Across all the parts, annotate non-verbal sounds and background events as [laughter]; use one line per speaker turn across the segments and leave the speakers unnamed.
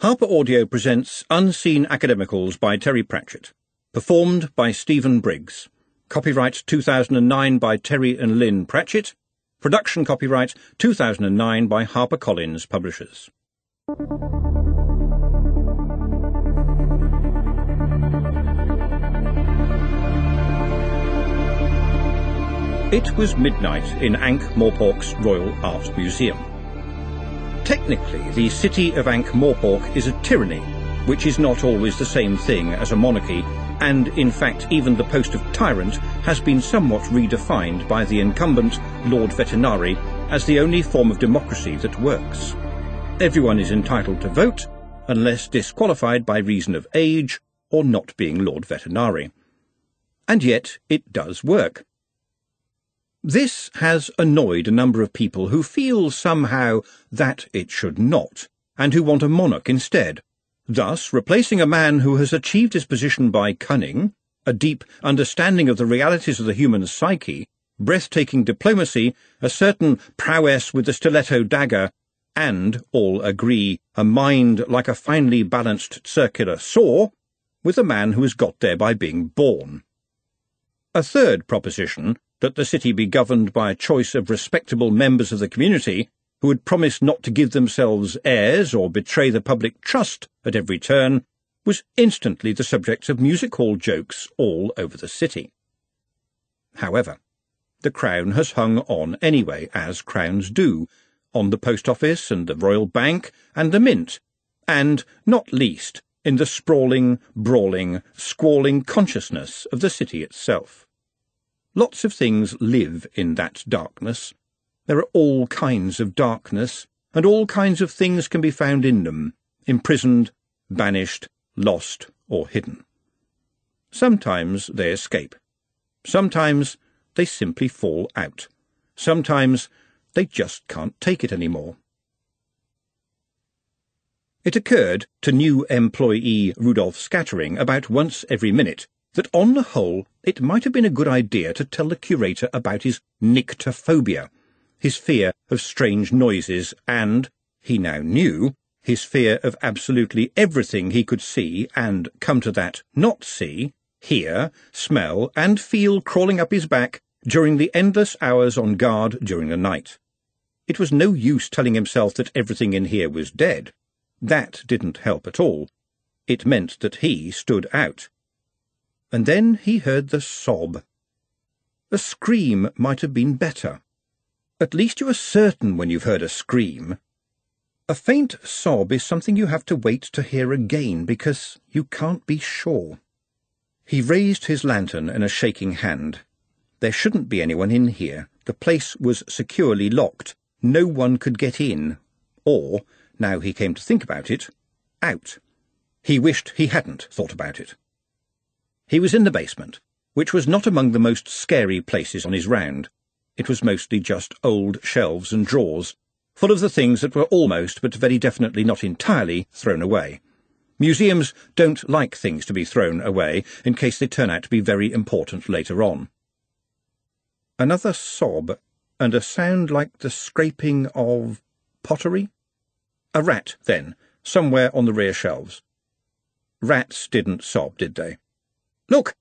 Harper Audio presents Unseen Academicals by Terry Pratchett. Performed by Stephen Briggs. Copyright 2009 by Terry and Lyn Pratchett. Production copyright 2009 by HarperCollins Publishers. It was midnight in Ankh-Morpork's Royal Art Museum. Technically, the city of Ankh-Morpork is a tyranny, which is not always the same thing as a monarchy, and in fact even the post of tyrant has been somewhat redefined by the incumbent, Lord Vetinari, as the only form of democracy that works. Everyone is entitled to vote, unless disqualified by reason of age or not being Lord Vetinari. And yet it does work. This has annoyed a number of people who feel somehow that it should not, and who want a monarch instead, thus replacing a man who has achieved his position by cunning, a deep understanding of the realities of the human psyche, breathtaking diplomacy, a certain prowess with the stiletto dagger, and, all agree, a mind like a finely balanced circular saw, with a man who has got there by being born. A third proposition that the city be governed by a choice of respectable members of the community who would promise not to give themselves airs or betray the public trust at every turn, was instantly the subject of music hall jokes all over the city. However, the Crown has hung on anyway, as crowns do, on the post office and the Royal Bank and the Mint, and, not least, in the sprawling, brawling, squalling consciousness of the city itself. Lots of things live in that darkness. There are all kinds of darkness, and all kinds of things can be found in them, imprisoned, banished, lost, or hidden. Sometimes they escape. Sometimes they simply fall out. Sometimes they just can't take it any more. It occurred to new employee Rudolf Scattering about once every minute that on the whole it might have been a good idea to tell the curator about his nyctophobia, his fear of strange noises, and, he now knew, his fear of absolutely everything he could see and, come to that, not see, hear, smell, and feel crawling up his back during the endless hours on guard during the night. It was no use telling himself that everything in here was dead. That didn't help at all. It meant that he stood out and then he heard the sob. A scream might have been better. At least you are certain when you've heard a scream. A faint sob is something you have to wait to hear again because you can't be sure. He raised his lantern in a shaking hand. There shouldn't be anyone in here. The place was securely locked. No one could get in. Or, now he came to think about it, out. He wished he hadn't thought about it. He was in the basement, which was not among the most scary places on his round. It was mostly just old shelves and drawers, full of the things that were almost, but very definitely not entirely, thrown away. Museums don't like things to be thrown away in case they turn out to be very important later on. Another sob, and a sound like the scraping of pottery? A rat, then, somewhere on the rear shelves. Rats didn't sob, did they? Look,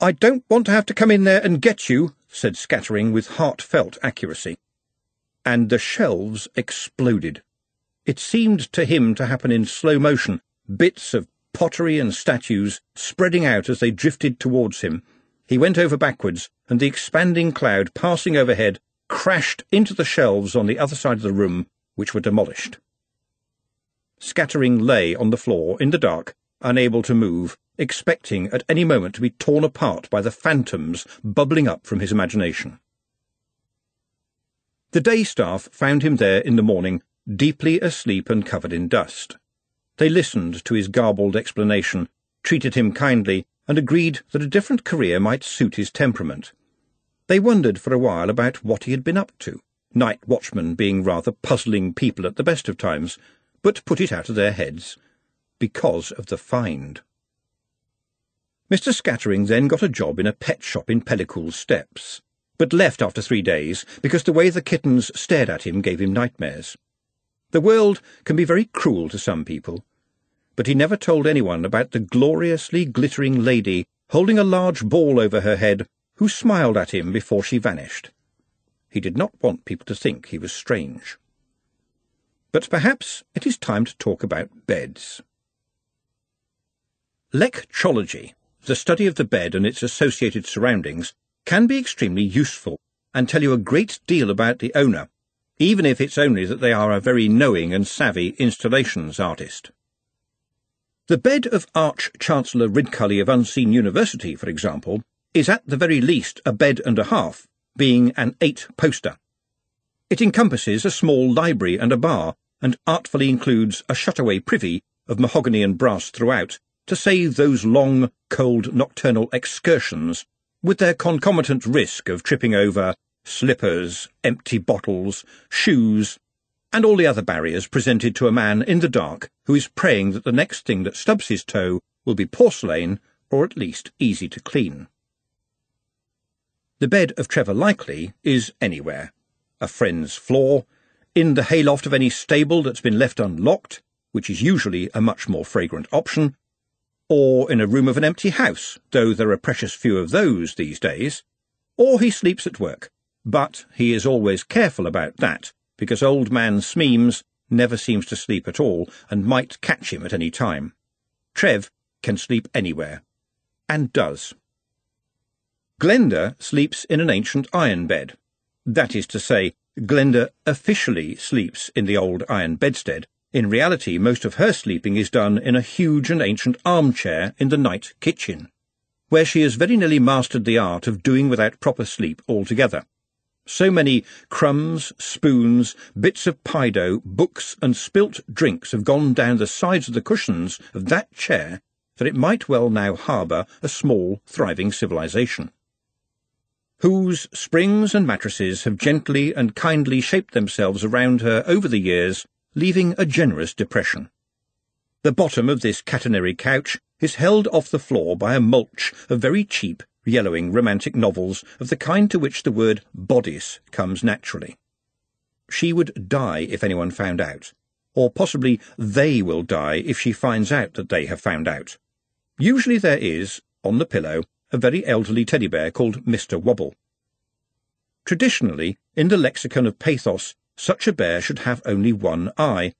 I don't want to have to come in there and get you, said Scattering with heartfelt accuracy. And the shelves exploded. It seemed to him to happen in slow motion, bits of pottery and statues spreading out as they drifted towards him. He went over backwards, and the expanding cloud passing overhead crashed into the shelves on the other side of the room, which were demolished. Scattering lay on the floor in the dark, unable to move, expecting at any moment to be torn apart by the phantoms bubbling up from his imagination. The day staff found him there in the morning, deeply asleep and covered in dust. They listened to his garbled explanation, treated him kindly, and agreed that a different career might suit his temperament. They wondered for a while about what he had been up to, night watchmen being rather puzzling people at the best of times, but put it out of their heads, because of the find. Mr. Scattering then got a job in a pet shop in Pellicool Steps, but left after three days because the way the kittens stared at him gave him nightmares. The world can be very cruel to some people. but he never told anyone about the gloriously glittering lady holding a large ball over her head who smiled at him before she vanished. He did not want people to think he was strange. But perhaps it is time to talk about beds. Lectrology, the study of the bed and its associated surroundings, can be extremely useful and tell you a great deal about the owner, even if it's only that they are a very knowing and savvy installations artist. The bed of Arch-Chancellor Ridcully of Unseen University, for example, is at the very least a bed and a half, being an eight-poster. It encompasses a small library and a bar, and artfully includes a shutaway privy of mahogany and brass throughout, to save those long, cold nocturnal excursions, with their concomitant risk of tripping over slippers, empty bottles, shoes, and all the other barriers presented to a man in the dark who is praying that the next thing that stubs his toe will be porcelain, or at least easy to clean. The bed of Trevor Likely is anywhere. A friend's floor, in the hayloft of any stable that's been left unlocked, which is usually a much more fragrant option, or in a room of an empty house, though there are precious few of those these days, or he sleeps at work, but he is always careful about that, because old man Smeems never seems to sleep at all, and might catch him at any time. Trev can sleep anywhere, and does. Glenda sleeps in an ancient iron bed. That is to say, Glenda officially sleeps in the old iron bedstead, in reality, most of her sleeping is done in a huge and ancient armchair in the night kitchen, where she has very nearly mastered the art of doing without proper sleep altogether. So many crumbs, spoons, bits of pie dough, books, and spilt drinks have gone down the sides of the cushions of that chair that it might well now harbour a small, thriving civilization whose springs and mattresses have gently and kindly shaped themselves around her over the years leaving a generous depression. The bottom of this catenary couch is held off the floor by a mulch of very cheap, yellowing romantic novels of the kind to which the word bodice comes naturally. She would die if anyone found out, or possibly they will die if she finds out that they have found out. Usually there is, on the pillow, a very elderly teddy bear called Mr. Wobble. Traditionally, in the lexicon of pathos, such a bear should have only one eye,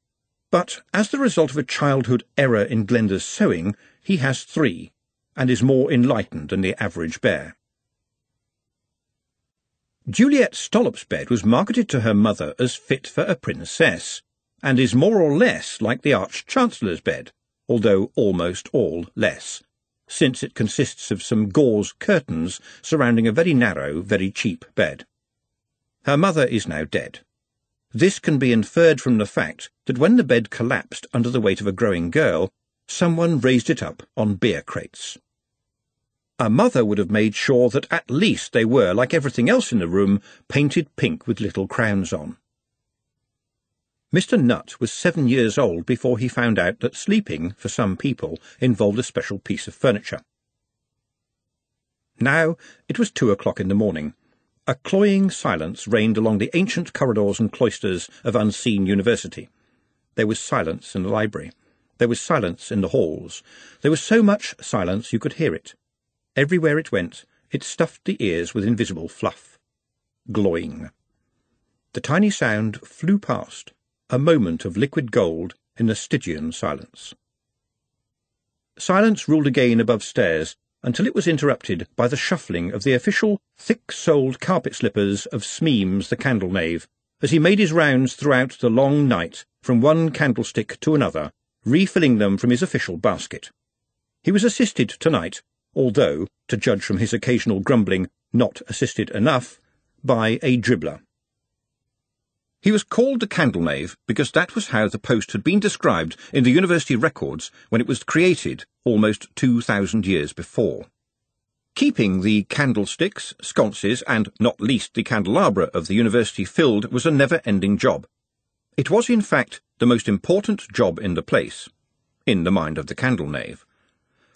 but as the result of a childhood error in Glenda's sewing, he has three, and is more enlightened than the average bear. Juliet Stollop's bed was marketed to her mother as fit for a princess, and is more or less like the Arch-Chancellor's bed, although almost all less, since it consists of some gauze curtains surrounding a very narrow, very cheap bed. Her mother is now dead. This can be inferred from the fact that when the bed collapsed under the weight of a growing girl, someone raised it up on beer crates. A mother would have made sure that at least they were, like everything else in the room, painted pink with little crowns on. Mr. Nutt was seven years old before he found out that sleeping, for some people, involved a special piece of furniture. Now it was two o'clock in the morning, a cloying silence reigned along the ancient corridors and cloisters of Unseen University. There was silence in the library. There was silence in the halls. There was so much silence you could hear it. Everywhere it went, it stuffed the ears with invisible fluff. Gloing. The tiny sound flew past, a moment of liquid gold in the Stygian silence. Silence ruled again above stairs until it was interrupted by the shuffling of the official thick-soled carpet slippers of Smeems the candle knave, as he made his rounds throughout the long night from one candlestick to another, refilling them from his official basket. He was assisted tonight, although, to judge from his occasional grumbling, not assisted enough, by a dribbler. He was called the candle knave because that was how the post had been described in the university records when it was created almost two thousand years before. Keeping the candlesticks, sconces, and not least the candelabra of the university filled was a never-ending job. It was, in fact, the most important job in the place, in the mind of the candle knave.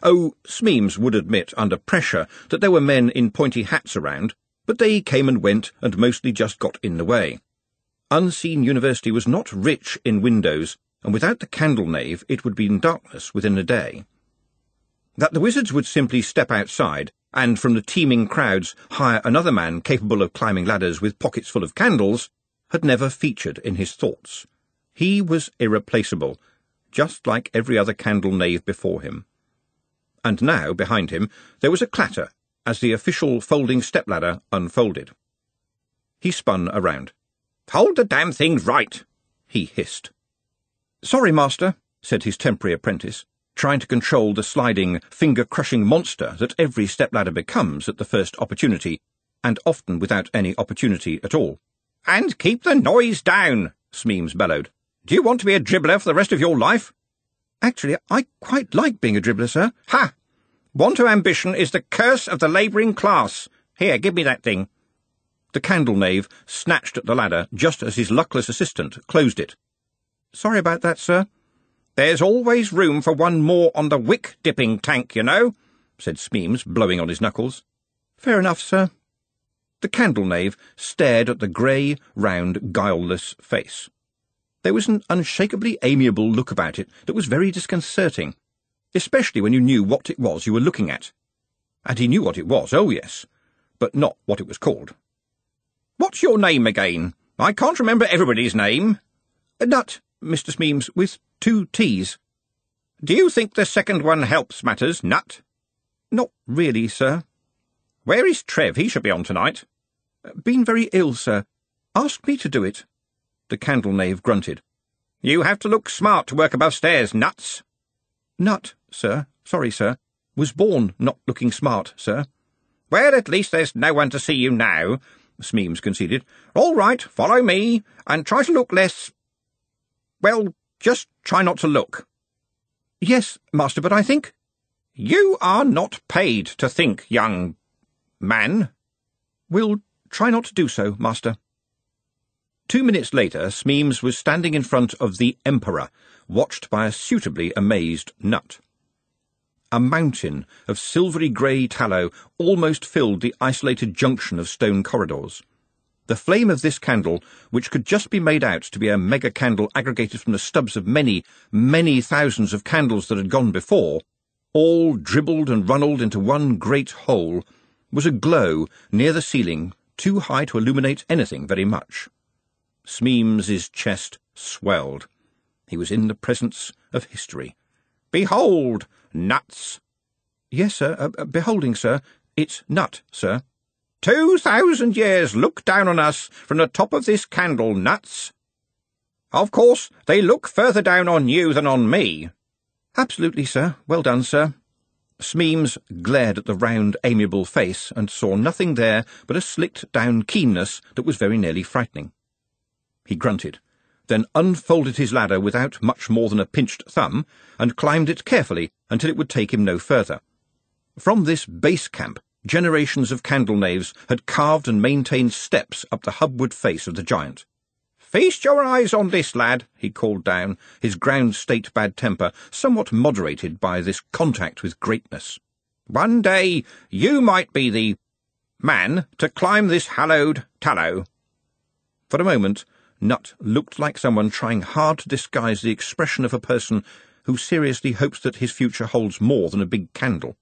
Oh, Smeems would admit under pressure that there were men in pointy hats around, but they came and went and mostly just got in the way. Unseen University was not rich in windows, and without the candle knave it would be in darkness within a day. That the wizards would simply step outside and from the teeming crowds hire another man capable of climbing ladders with pockets full of candles had never featured in his thoughts. He was irreplaceable, just like every other candle knave before him. And now, behind him, there was a clatter as the official folding stepladder unfolded. He spun around. Hold the damn thing right, he hissed. Sorry, master, said his temporary apprentice, trying to control the sliding, finger-crushing monster that every stepladder becomes at the first opportunity, and often without any opportunity at all. And keep the noise down, Smeems bellowed. Do you want to be a dribbler for the rest of your life? Actually, I quite like being a dribbler, sir. Ha! Want of ambition is the curse of the labouring class. Here, give me that thing. The candle knave snatched at the ladder just as his luckless assistant closed it. Sorry about that, sir. There's always room for one more on the wick-dipping tank, you know, said Smeems, blowing on his knuckles. Fair enough, sir. The candle knave stared at the grey, round, guileless face. There was an unshakably amiable look about it that was very disconcerting, especially when you knew what it was you were looking at. And he knew what it was, oh yes, but not what it was called. What's your name again? I can't remember everybody's name. Nutt, Mr. Smeems, with two T's. Do you think the second one helps matters, Nutt? Not really, sir. Where is Trev? He should be on tonight. Been very ill, sir. Asked me to do it. The candle knave grunted. You have to look smart to work above stairs, Nutts. Nutt, sir. Sorry, sir. Was born not looking smart, sir. Well, at least there's no one to see you now, Smeems conceded. All right, follow me, and try to look less... Well, just try not to look. Yes, master, but I think... You are not paid to think, young... man. We'll try not to do so, master. Two minutes later, Smeems was standing in front of the Emperor, watched by a suitably amazed Nutt. A mountain of silvery grey tallow almost filled the isolated junction of stone corridors. The flame of this candle, which could just be made out to be a mega candle aggregated from the stubs of many, many thousands of candles that had gone before, all dribbled and runnelled into one great hole, was a glow near the ceiling too high to illuminate anything very much. Smeems's chest swelled. He was in the presence of history. Behold, Nutts! Yes, sir. Uh, uh beholding, sir. It's Nutt, sir. Two thousand years look down on us from the top of this candle, Nutts. Of course, they look further down on you than on me. Absolutely, sir. Well done, sir. Smeems glared at the round, amiable face and saw nothing there but a slicked-down keenness that was very nearly frightening. He grunted, then unfolded his ladder without much more than a pinched thumb and climbed it carefully until it would take him no further. From this base camp, Generations of candle knaves had carved and maintained steps up the hubward face of the giant. Feast your eyes on this, lad, he called down, his ground state bad temper somewhat moderated by this contact with greatness. One day you might be the man to climb this hallowed tallow. For a moment, Nutt looked like someone trying hard to disguise the expression of a person who seriously hopes that his future holds more than a big candle.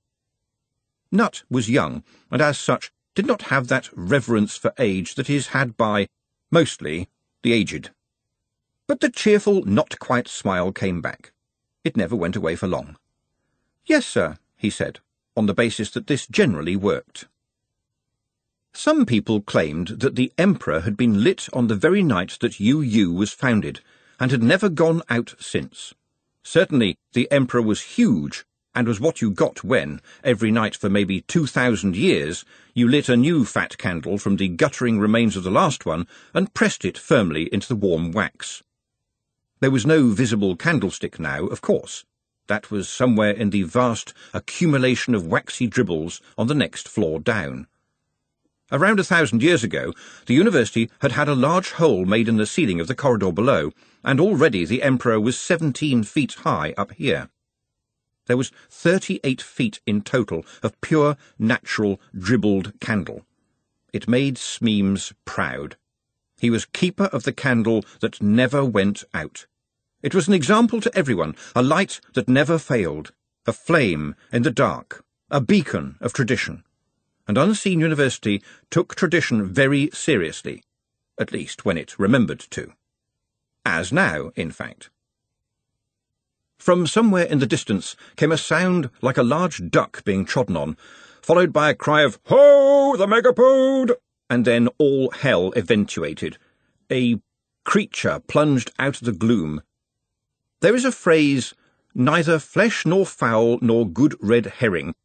Nutt was young, and as such did not have that reverence for age that is had by, mostly, the aged. But the cheerful, not quite smile came back. It never went away for long. Yes, sir, he said, on the basis that this generally worked. Some people claimed that the Emperor had been lit on the very night that UU was founded, and had never gone out since. Certainly the Emperor was huge, and was what you got when, every night for maybe two thousand years, you lit a new fat candle from the guttering remains of the last one and pressed it firmly into the warm wax. There was no visible candlestick now, of course. That was somewhere in the vast accumulation of waxy dribbles on the next floor down. Around a thousand years ago, the university had had a large hole made in the ceiling of the corridor below, and already the Emperor was seventeen feet high up here. There was thirty-eight feet in total of pure, natural, dribbled candle. It made Smeems proud. He was keeper of the candle that never went out. It was an example to everyone, a light that never failed, a flame in the dark, a beacon of tradition. And Unseen University took tradition very seriously, at least when it remembered to. As now, in fact. From somewhere in the distance came a sound like a large duck being trodden on, followed by a cry of, Ho, the megapode! And then all hell eventuated. A creature plunged out of the gloom. There is a phrase, neither flesh nor fowl nor good red herring.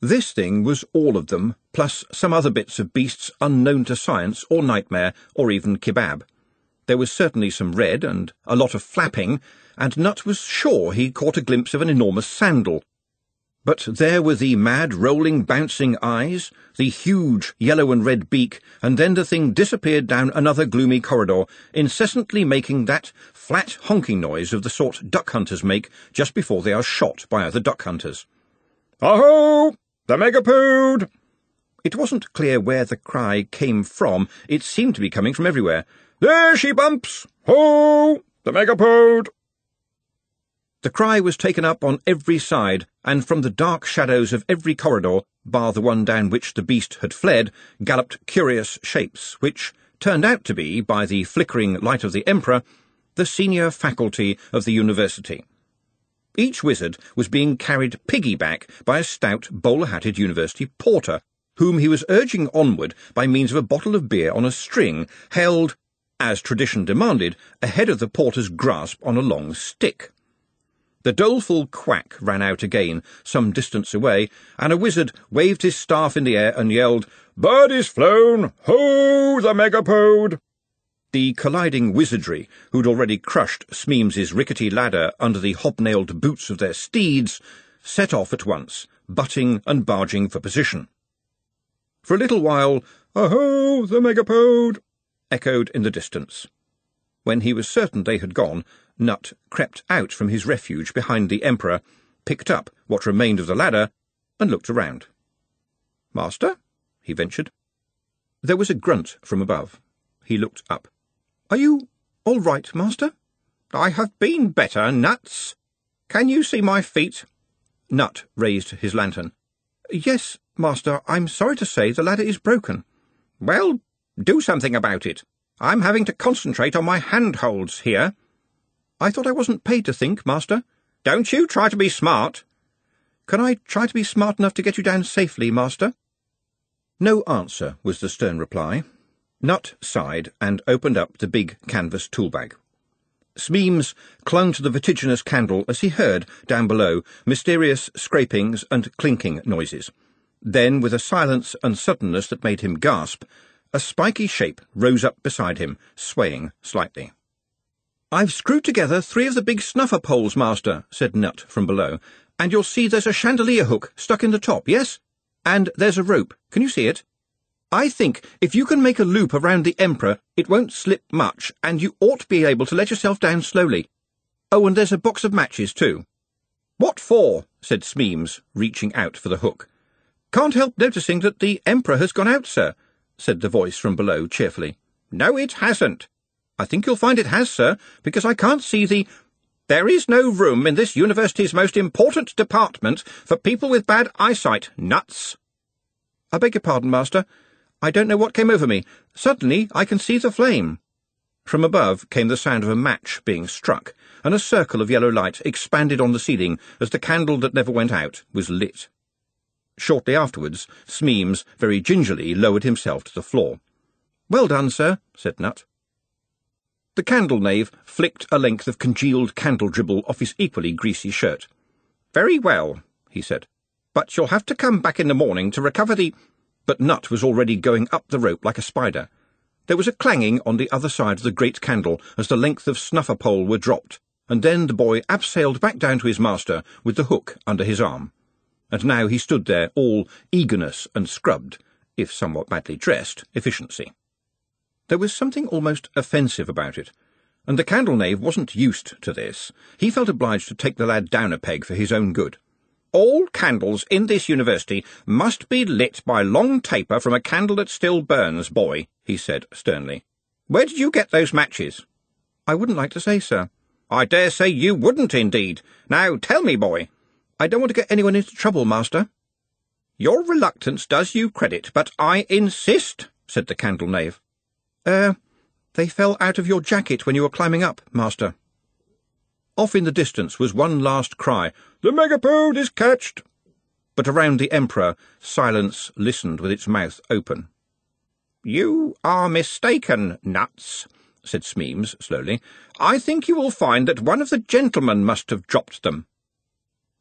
This thing was all of them, plus some other bits of beasts unknown to science or nightmare or even kebab. There was certainly some red and a lot of flapping, and Nutt was sure he caught a glimpse of an enormous sandal, but there were the mad, rolling, bouncing eyes, the huge yellow and red beak, and then the thing disappeared down another gloomy corridor, incessantly making that flat honking noise of the sort duck hunters make just before they are shot by other duck hunters. Aho! The megapode! It wasn't clear where the cry came from. It seemed to be coming from everywhere. There she bumps! Ho! The megapode! The cry was taken up on every side, and from the dark shadows of every corridor, bar the one down which the beast had fled, galloped curious shapes, which turned out to be, by the flickering light of the Emperor, the senior faculty of the university. Each wizard was being carried piggyback by a stout, bowler-hatted university porter, whom he was urging onward by means of a bottle of beer on a string, held, as tradition demanded, ahead of the porter's grasp on a long stick. The doleful quack ran out again, some distance away, and a wizard waved his staff in the air and yelled, Bird is flown! Ho, the megapode! The colliding wizardry, who'd already crushed Smeems's rickety ladder under the hobnailed boots of their steeds, set off at once, butting and barging for position. For a little while, Aho, the megapode! echoed in the distance. When he was certain they had gone, Nutt crept out from his refuge behind the Emperor, picked up what remained of the ladder, and looked around. Master? he ventured. There was a grunt from above. He looked up. Are you all right, Master? I have been better, Nutts. Can you see my feet? Nutt raised his lantern. Yes, Master, I'm sorry to say the ladder is broken. Well, do something about it. I'm having to concentrate on my handholds here. I thought I wasn't paid to think, Master. Don't you try to be smart. Can I try to be smart enough to get you down safely, Master? No answer, was the stern reply. Nutt sighed and opened up the big canvas toolbag. Smeems clung to the vertiginous candle as he heard, down below, mysterious scrapings and clinking noises. Then, with a silence and suddenness that made him gasp, a spiky shape rose up beside him, swaying slightly. I've screwed together three of the big snuffer poles, Master, said Nutt from below, and you'll see there's a chandelier hook stuck in the top, yes? And there's a rope. Can you see it? I think if you can make a loop around the Emperor, it won't slip much, and you ought to be able to let yourself down slowly. Oh, and there's a box of matches, too. What for? said Smeems, reaching out for the hook. Can't help noticing that the Emperor has gone out, sir, said the voice from below cheerfully. No, it hasn't, I think you'll find it has, sir, because I can't see the... There is no room in this university's most important department for people with bad eyesight, Nutts. I beg your pardon, master. I don't know what came over me. Suddenly I can see the flame. From above came the sound of a match being struck, and a circle of yellow light expanded on the ceiling as the candle that never went out was lit. Shortly afterwards, Smeems very gingerly lowered himself to the floor. Well done, sir, said Nutt. The candle knave flicked a length of congealed candle dribble off his equally greasy shirt. Very well, he said. But you'll have to come back in the morning to recover the... But Nutt was already going up the rope like a spider. There was a clanging on the other side of the great candle as the length of snuffer pole were dropped, and then the boy abseiled back down to his master with the hook under his arm. And now he stood there all eagerness and scrubbed, if somewhat badly dressed, efficiency. There was something almost offensive about it, and the candle knave wasn't used to this. He felt obliged to take the lad down a peg for his own good. All candles in this university must be lit by long taper from a candle that still burns, boy, he said sternly. Where did you get those matches? I wouldn't like to say, sir.
I dare say you wouldn't indeed. Now tell me, boy.
I don't want to get anyone into trouble, master.
Your reluctance does you credit, but I insist, said the candle knave.
Er, uh, they fell out of your jacket when you were climbing up, master. Off in the distance was one last cry, The megapode is catched! But around the Emperor, silence listened with its mouth open.
You are mistaken, Nutts, said Smeems slowly. I think you will find that one of the gentlemen must have dropped them.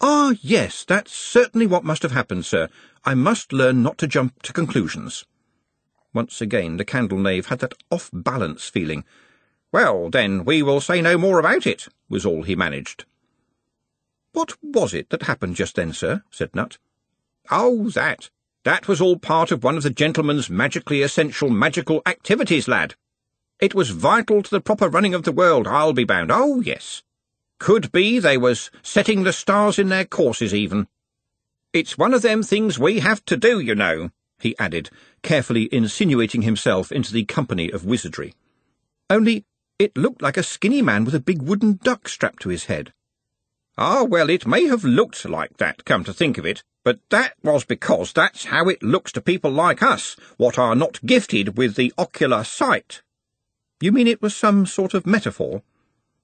Ah, yes, that's certainly what must have happened, sir. I must learn not to jump to conclusions. Once again the candle knave had that off-balance feeling.
Well, then, we will say no more about it, was all he managed.
What was it that happened just then, sir? said Nutt.
Oh, that. That was all part of one of the gentleman's magically essential magical activities, lad. It was vital to the proper running of the world, I'll be bound. Oh, yes. Could be they was setting the stars in their courses, even. It's one of them things we have to do, you know, he added, carefully insinuating himself into the company of wizardry.
Only it looked like a skinny man with a big wooden duck strapped to his head.
Ah, well, it may have looked like that, come to think of it, but that was because that's how it looks to people like us, what are not gifted with the ocular sight.
You mean it was some sort of metaphor?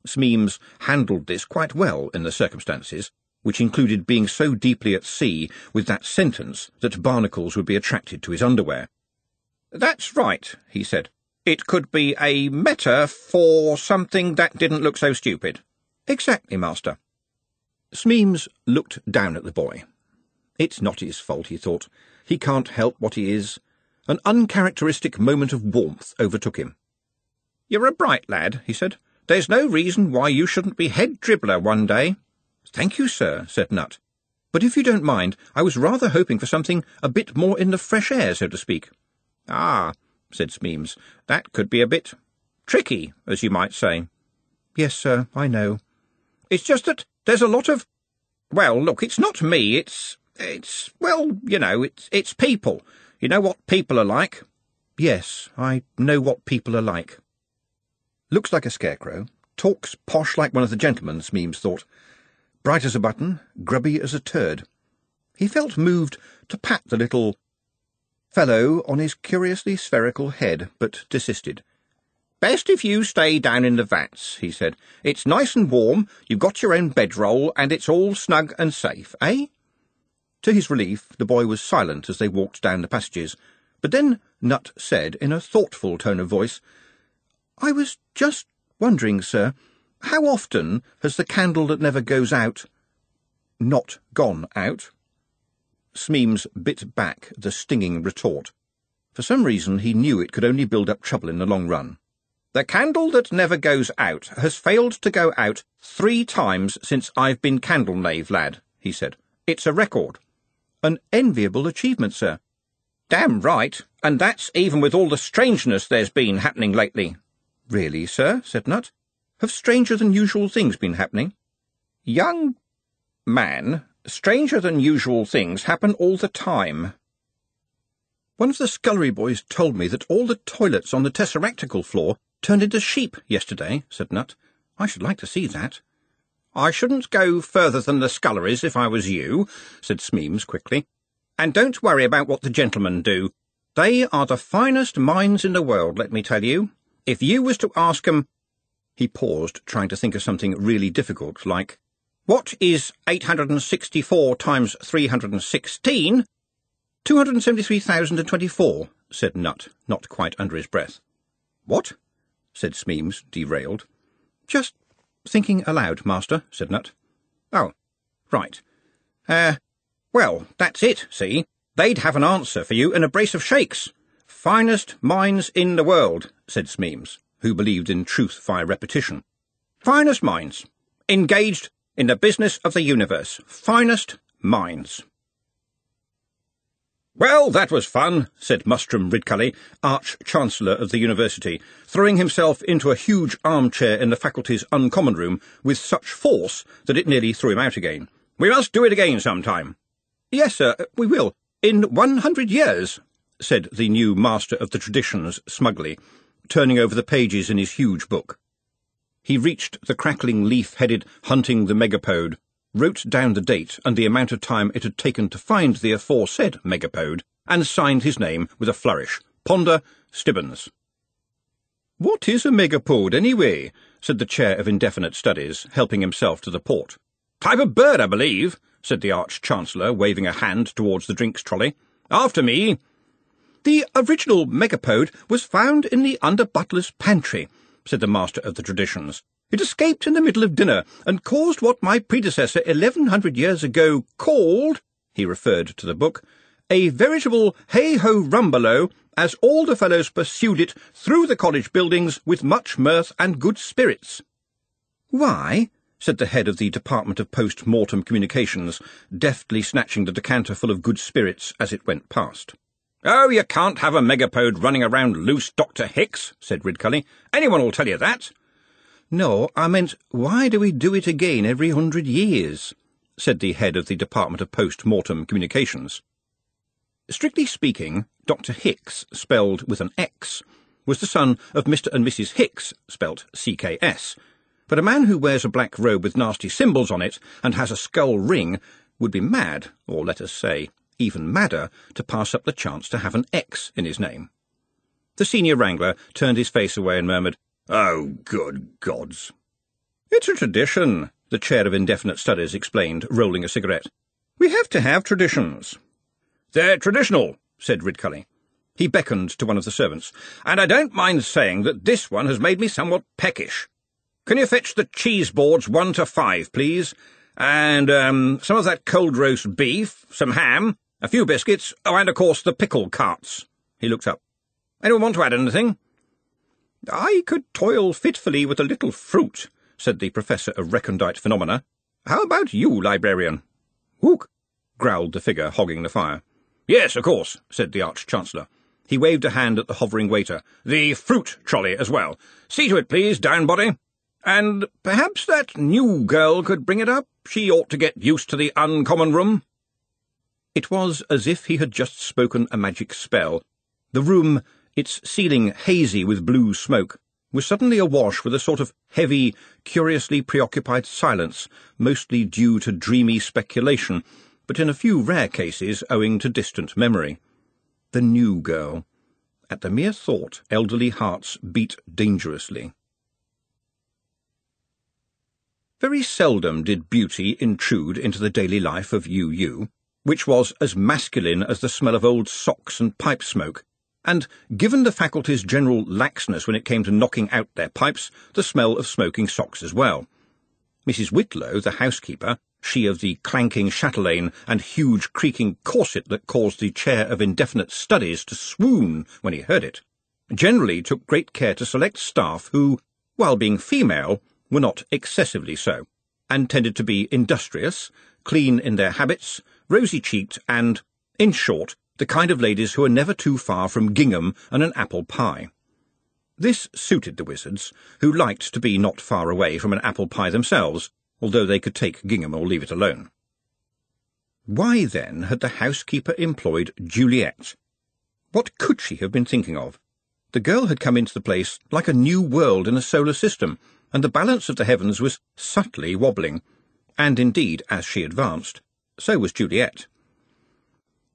Smeems handled this quite well in the circumstances, which included being so deeply at sea with that sentence that barnacles would be attracted to his underwear.
That's right, he said. It could be a meta for something that didn't look so stupid.
Exactly, master. Smeems looked down at the boy. It's not his fault, he thought. He can't help what he is. An uncharacteristic moment of warmth overtook him.
You're a bright lad, he said. There's no reason why you shouldn't be head dribbler one day.
Thank you, sir, said Nutt. But if you don't mind, I was rather hoping for something a bit more in the fresh air, so to speak.
Ah, said Smeems, that could be a bit tricky, as you might say.
Yes, sir, I know.
It's just that there's a lot of... Well, look, it's not me, it's... It's, well, you know, it's, it's people. You know what people are like?
Yes, I know what people are like. Looks like a scarecrow, talks posh like one of the gentlemen, Smeems thought. Bright as a button, grubby as a turd. He felt moved to pat the little fellow on his curiously spherical head, but desisted.
Best if you stay down in the vats, he said. It's nice and warm, you've got your own bedroll, and it's all snug and safe, eh?
To his relief, the boy was silent as they walked down the passages, but then Nutt said, in a thoughtful tone of voice, I was just wondering, sir, how often has the candle that never goes out not gone out? Smeems bit back the stinging retort. For some reason he knew it could only build up trouble in the long run.
The candle that never goes out has failed to go out three times since I've been candle knave, lad, he said. It's a record.
An enviable achievement, sir.
Damn right, and that's even with all the strangeness there's been happening lately.
Really, sir? said Nutt. Have stranger than usual things been happening?
Young man, stranger than usual things happen all the time.
One of the scullery boys told me that all the toilets on the tesseractical floor turned into sheep yesterday, said Nutt. I should like to see that.
I shouldn't go further than the sculleries if I was you, said Smeems quickly. And don't worry about what the gentlemen do. They are the finest minds in the world, let me tell you. If you was to ask 'em...
He paused, trying to think of something really difficult, like,
What is 864 times 316?
273,024, said Nutt, not quite under his breath.
What?
said Smeems, derailed. Just thinking aloud, master, said Nutt.
Oh, right. Uh, well, that's it, see? They'd have an answer for you in a brace of shakes. Finest minds in the world, said Smeems, who believed in truth via repetition. Finest minds. Engaged in the business of the universe. Finest minds. Well, that was fun, said Mustrum Ridcully, Arch-Chancellor of the University, throwing himself into a huge armchair in the faculty's uncommon room with such force that it nearly threw him out again. We must do it again sometime.
Yes, sir, we will. In one hundred years, said the new master of the traditions smugly, turning over the pages in his huge book. He reached the crackling leaf-headed Hunting the Megapode, wrote down the date and the amount of time it had taken to find the aforesaid megapode, and signed his name with a flourish. Ponder Stibbons. What is a megapode, anyway? said the chair of indefinite studies, helping himself to the port.
Type of bird, I believe, said the Arch-Chancellor, waving a hand towards the drinks trolley. After me.
The original megapode was found in the under-butler's pantry, said the Master of the Traditions. It escaped in the middle of dinner and caused what my predecessor eleven hundred years ago called, he referred to the book, a veritable hey-ho-rumbelow as all the fellows pursued it through the college buildings with much mirth and good spirits. Why? said the head of the Department of Post-Mortem Communications, deftly snatching the decanter full of good spirits as it went past.
Oh, you can't have a megapode running around loose, Dr. Hix, said Ridcully. Anyone will tell you that.
No, I meant, why do we do it again every hundred years? said the head of the Department of Post-Mortem Communications. Strictly speaking, Dr. Hix, spelled with an X, was the son of Mr. and Mrs. Hicks, spelt CKS, but a man who wears a black robe with nasty symbols on it and has a skull ring would be mad, or let us say, even madder, to pass up the chance to have an X in his name. The senior wrangler turned his face away and murmured,
Oh, good gods.
It's a tradition, the chair of indefinite studies explained, rolling a cigarette. We have to have traditions.
They're traditional, said Ridcully. He beckoned to one of the servants, and I don't mind saying that this one has made me somewhat peckish. Can you fetch the cheese boards one to five, please? And, um, some of that cold roast beef, some ham, a few biscuits, oh, and, of course, the pickle carts. He looked up. Anyone want to add anything?
I could toil fitfully with a little fruit, said the Professor of Recondite Phenomena. How about you, librarian?
Ook,
growled the figure hogging the fire.
Yes, of course, said the Arch-Chancellor. He waved a hand at the hovering waiter. The fruit trolley as well. See to it, please, Downbody. And perhaps that new girl could bring it up. She ought to get used to the uncommon room.
It was as if he had just spoken a magic spell. The room its ceiling hazy with blue smoke, was suddenly awash with a sort of heavy, curiously preoccupied silence, mostly due to dreamy speculation, but in a few rare cases owing to distant memory. The new girl. At the mere thought, elderly hearts beat dangerously. Very seldom did beauty intrude into the daily life of UU, which was as masculine as the smell of old socks and pipe smoke, and, given the faculty's general laxness when it came to knocking out their pipes, the smell of smoking socks as well. Mrs. Whitlow, the housekeeper, she of the clanking chatelaine and huge creaking corset that caused the chair of indefinite studies to swoon when he heard it, generally took great care to select staff who, while being female, were not excessively so, and tended to be industrious, clean in their habits, rosy-cheeked, and, in short, the kind of ladies who are never too far from gingham and an apple pie. This suited the wizards, who liked to be not far away from an apple pie themselves, although they could take gingham or leave it alone. Why, then, had the housekeeper employed Juliet? What could she have been thinking of? The girl had come into the place like a new world in a solar system, and the balance of the heavens was subtly wobbling. And indeed, as she advanced, so was Juliet.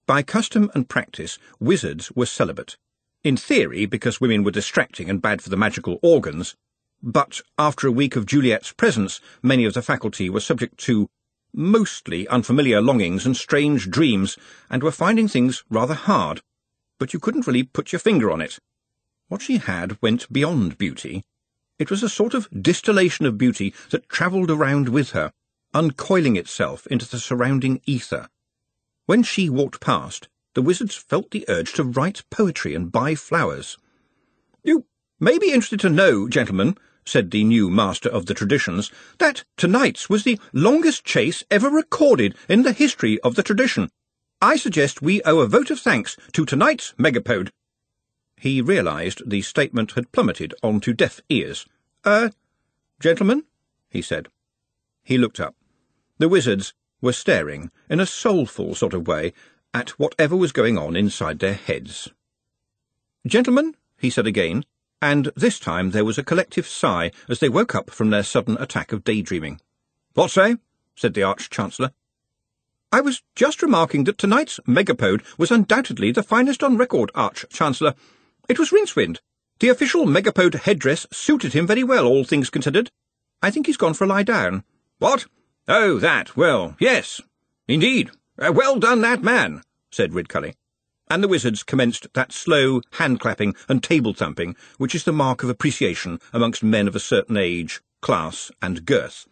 By custom and practice, wizards were celibate. In theory, because women were distracting and bad for the magical organs, but after a week of Juliet's presence, many of the faculty were subject to mostly unfamiliar longings and strange dreams, and were finding things rather hard. But you couldn't really put your finger on it. What she had went beyond beauty. It was a sort of distillation of beauty that travelled around with her, uncoiling itself into the surrounding ether. When she walked past, the wizards felt the urge to write poetry and buy flowers. You may be interested to know, gentlemen, said the new master of the traditions, that tonight's was the longest chase ever recorded in the history of the tradition. I suggest we owe a vote of thanks to tonight's megapode. He realized the statement had plummeted onto deaf ears. Er, gentlemen, he said. He looked up. The wizards, were staring, in a soulful sort of way, at whatever was going on inside their heads. Gentlemen, he said again, and this time there was a collective sigh as they woke up from their sudden attack of daydreaming.
What say? said the Arch-Chancellor.
I was just remarking that tonight's megapode was undoubtedly the finest on record, Arch-Chancellor. It was Rincewind. The official megapode headdress suited him very well, all things considered. I think he's gone for a lie down.
What? Oh, that. Well, yes. Indeed. Uh, well done, that man, said Ridcully.
And the wizards commenced that slow hand-clapping and table-thumping which is the mark of appreciation amongst men of a certain age, class, and girth,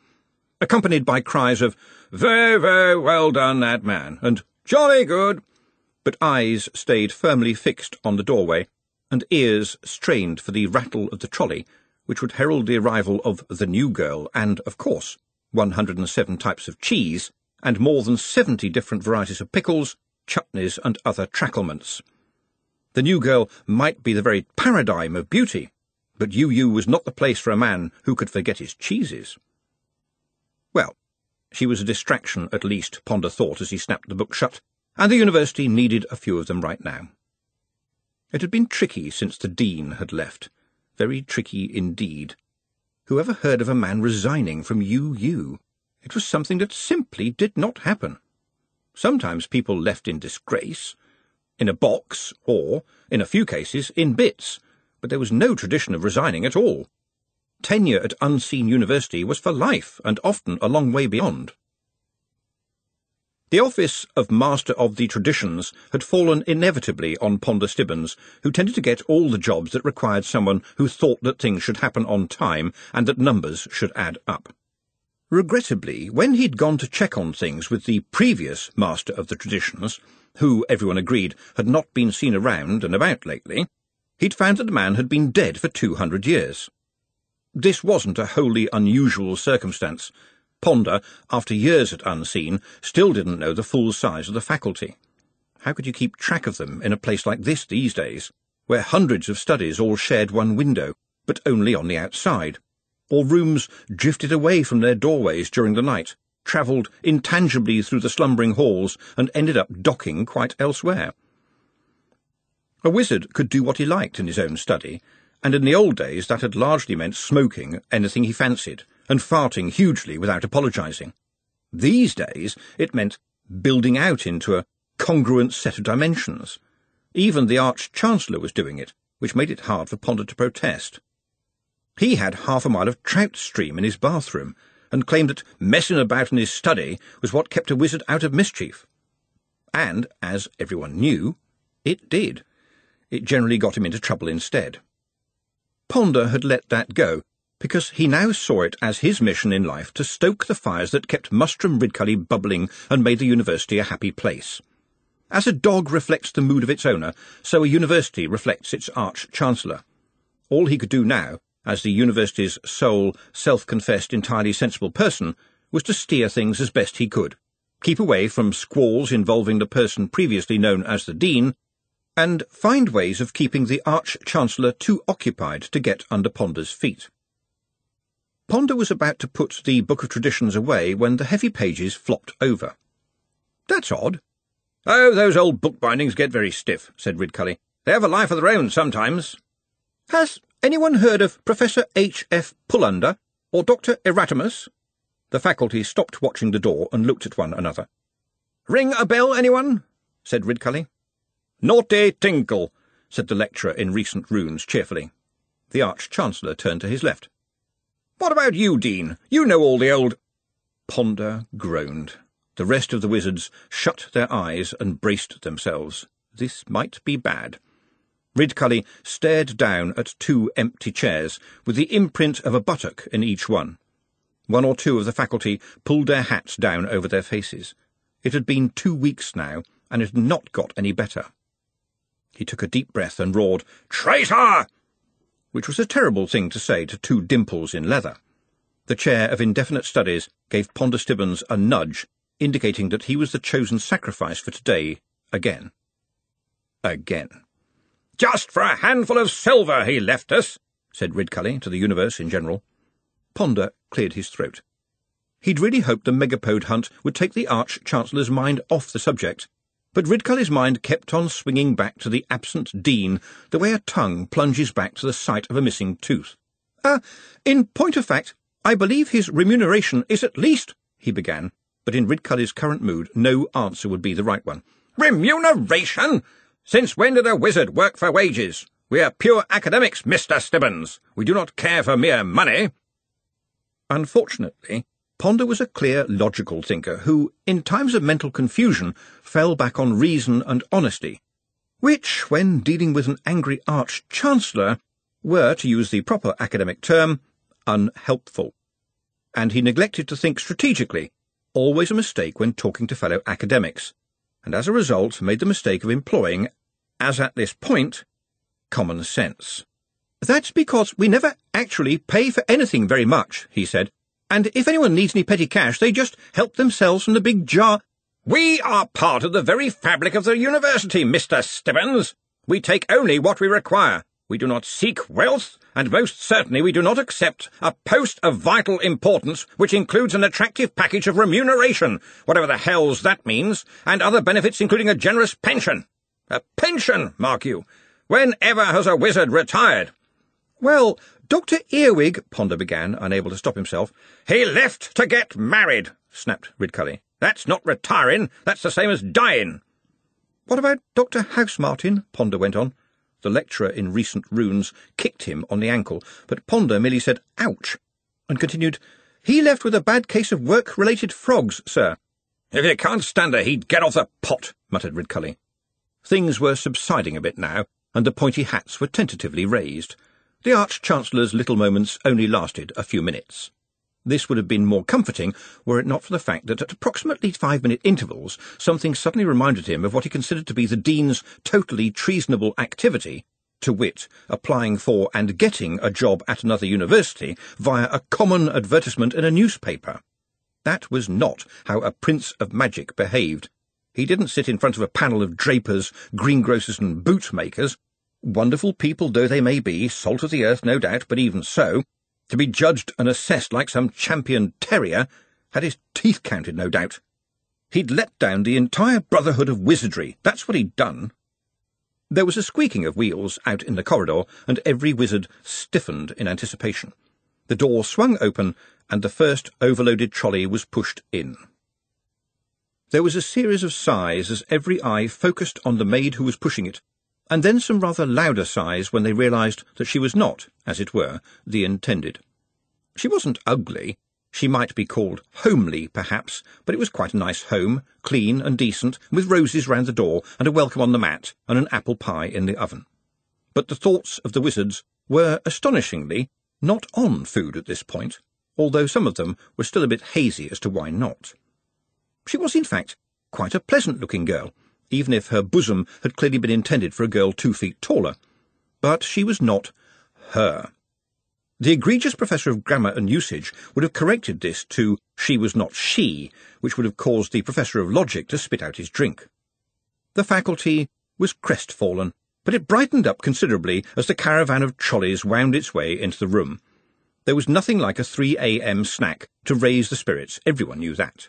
accompanied by cries of,
Very, very well done, that man, and Jolly good.
But eyes stayed firmly fixed on the doorway, and ears strained for the rattle of the trolley, which would herald the arrival of the new girl and, of course, 107 types of cheese, and more than 70 different varieties of pickles, chutneys, and other tracklements. The new girl might be the very paradigm of beauty, but UU was not the place for a man who could forget his cheeses. Well, she was a distraction, at least, Ponder thought as he snapped the book shut, and the university needed a few of them right now. It had been tricky since the dean had left. Very tricky indeed. Whoever heard of a man resigning from UU? It was something that simply did not happen. Sometimes people left in disgrace, in a box, or, in a few cases, in bits, but there was no tradition of resigning at all. Tenure at Unseen University was for life, and often a long way beyond. The office of Master of the Traditions had fallen inevitably on Ponder Stibbons, who tended to get all the jobs that required someone who thought that things should happen on time and that numbers should add up. Regrettably, when he'd gone to check on things with the previous Master of the Traditions, who, everyone agreed, had not been seen around and about lately, he'd found that the man had been dead for two hundred years. This wasn't a wholly unusual circumstance, Ponder, after years at Unseen, still didn't know the full size of the faculty. How could you keep track of them in a place like this these days, where hundreds of studies all shared one window, but only on the outside, or rooms drifted away from their doorways during the night, travelled intangibly through the slumbering halls, and ended up docking quite elsewhere? A wizard could do what he liked in his own study, and in the old days that had largely meant smoking anything he fancied, and farting hugely without apologising. These days it meant building out into a congruent set of dimensions. Even the Arch-Chancellor was doing it, which made it hard for Ponder to protest. He had half a mile of trout stream in his bathroom, and claimed that messing about in his study was what kept a wizard out of mischief. And, as everyone knew, it did. It generally got him into trouble instead. Ponder had let that go, because he now saw it as his mission in life to stoke the fires that kept Mustrum Ridcully bubbling and made the university a happy place. As a dog reflects the mood of its owner, so a university reflects its arch-chancellor. All he could do now, as the university's sole, self-confessed, entirely sensible person, was to steer things as best he could, keep away from squalls involving the person previously known as the dean, and find ways of keeping the arch-chancellor too occupied to get under Ponder's feet. Ponder was about to put the Book of Traditions away when the heavy pages flopped over.
That's odd. Oh, those old bookbindings get very stiff, said Ridcully. They have a life of their own sometimes.
Has anyone heard of Professor H. F. Pullunder or Dr. Erasmus? The faculty stopped watching the door and looked at one another.
Ring a bell, anyone? said Ridcully.
Naughty tinkle, said the lecturer in recent runes cheerfully. The Arch-Chancellor turned to his left.
What about you, Dean? You know all the old...
Ponder groaned. The rest of the wizards shut their eyes and braced themselves. This might be bad. Ridcully stared down at two empty chairs, with the imprint of a buttock in each one. One or two of the faculty pulled their hats down over their faces. It had been two weeks now, and it had not got any better. He took a deep breath and roared, Traitor! Which was a terrible thing to say to two dimples in leather. The chair of indefinite studies gave Ponder Stibbons a nudge, indicating that he was the chosen sacrifice for today again. Again.
Just for a handful of silver he left us, said Ridcully to the universe in general.
Ponder cleared his throat. He'd really hoped the megapode hunt would take the Arch-Chancellor's mind off the subject, but Ridcully's mind kept on swinging back to the absent Dean the way a tongue plunges back to the site of a missing tooth. Ah, uh, in point of fact, I believe his remuneration is at least, he began, but in Ridcully's current mood no answer would be the right one.
Remuneration? Since when did a wizard work for wages? We are pure academics, Mr. Stibbons. We do not care for mere money.
Unfortunately, Ponder was a clear, logical thinker who, in times of mental confusion, fell back on reason and honesty, which, when dealing with an angry Arch-Chancellor, were, to use the proper academic term, unhelpful. And he neglected to think strategically, always a mistake when talking to fellow academics, and as a result made the mistake of employing, as at this point, common sense. That's because we never actually pay for anything very much, he said, and if anyone needs any petty cash, they just help themselves from the big jar.
We are part of the very fabric of the university, Mr. Stibbons. We take only what we require. We do not seek wealth, and most certainly we do not accept a post of vital importance which includes an attractive package of remuneration, whatever the hells that means, and other benefits including a generous pension. A pension, mark you. Whenever has a wizard retired?
Well, Dr. Earwig, Ponder began, unable to stop himself.
He left to get married, snapped Ridcully. That's not retiring, that's the same as dying.
What about Dr. Housemartin? Ponder went on. The lecturer in recent runes kicked him on the ankle, but Ponder merely said, ouch, and continued, He left with a bad case of work-related frogs, sir.
If you can't stand her, he'd get off the pot, muttered Ridcully.
Things were subsiding a bit now, and the pointy hats were tentatively raised. The Arch-Chancellor's little moments only lasted a few minutes. This would have been more comforting were it not for the fact that at approximately five-minute intervals something suddenly reminded him of what he considered to be the Dean's totally treasonable activity, to wit, applying for and getting a job at another university via a common advertisement in a newspaper. That was not how a prince of magic behaved. He didn't sit in front of a panel of drapers, greengrocers and bootmakers wonderful people though they may be, salt of the earth no doubt, but even so, to be judged and assessed like some champion terrier, had his teeth counted no doubt. He'd let down the entire brotherhood of wizardry, that's what he'd done. There was a squeaking of wheels out in the corridor, and every wizard stiffened in anticipation. The door swung open, and the first overloaded trolley was pushed in. There was a series of sighs as every eye focused on the maid who was pushing it, and then some rather louder sighs when they realised that she was not, as it were, the intended. She wasn't ugly. She might be called homely, perhaps, but it was quite a nice home, clean and decent, with roses round the door, and a welcome on the mat, and an apple pie in the oven. But the thoughts of the wizards were, astonishingly, not on food at this point, although some of them were still a bit hazy as to why not. She was, in fact, quite a pleasant-looking girl, even if her bosom had clearly been intended for a girl two feet taller. But she was not her. The egregious professor of grammar and usage would have corrected this to she was not she, which would have caused the professor of logic to spit out his drink. The faculty was crestfallen, but it brightened up considerably as the caravan of trolleys wound its way into the room. There was nothing like a 3 a.m. snack to raise the spirits, everyone knew that.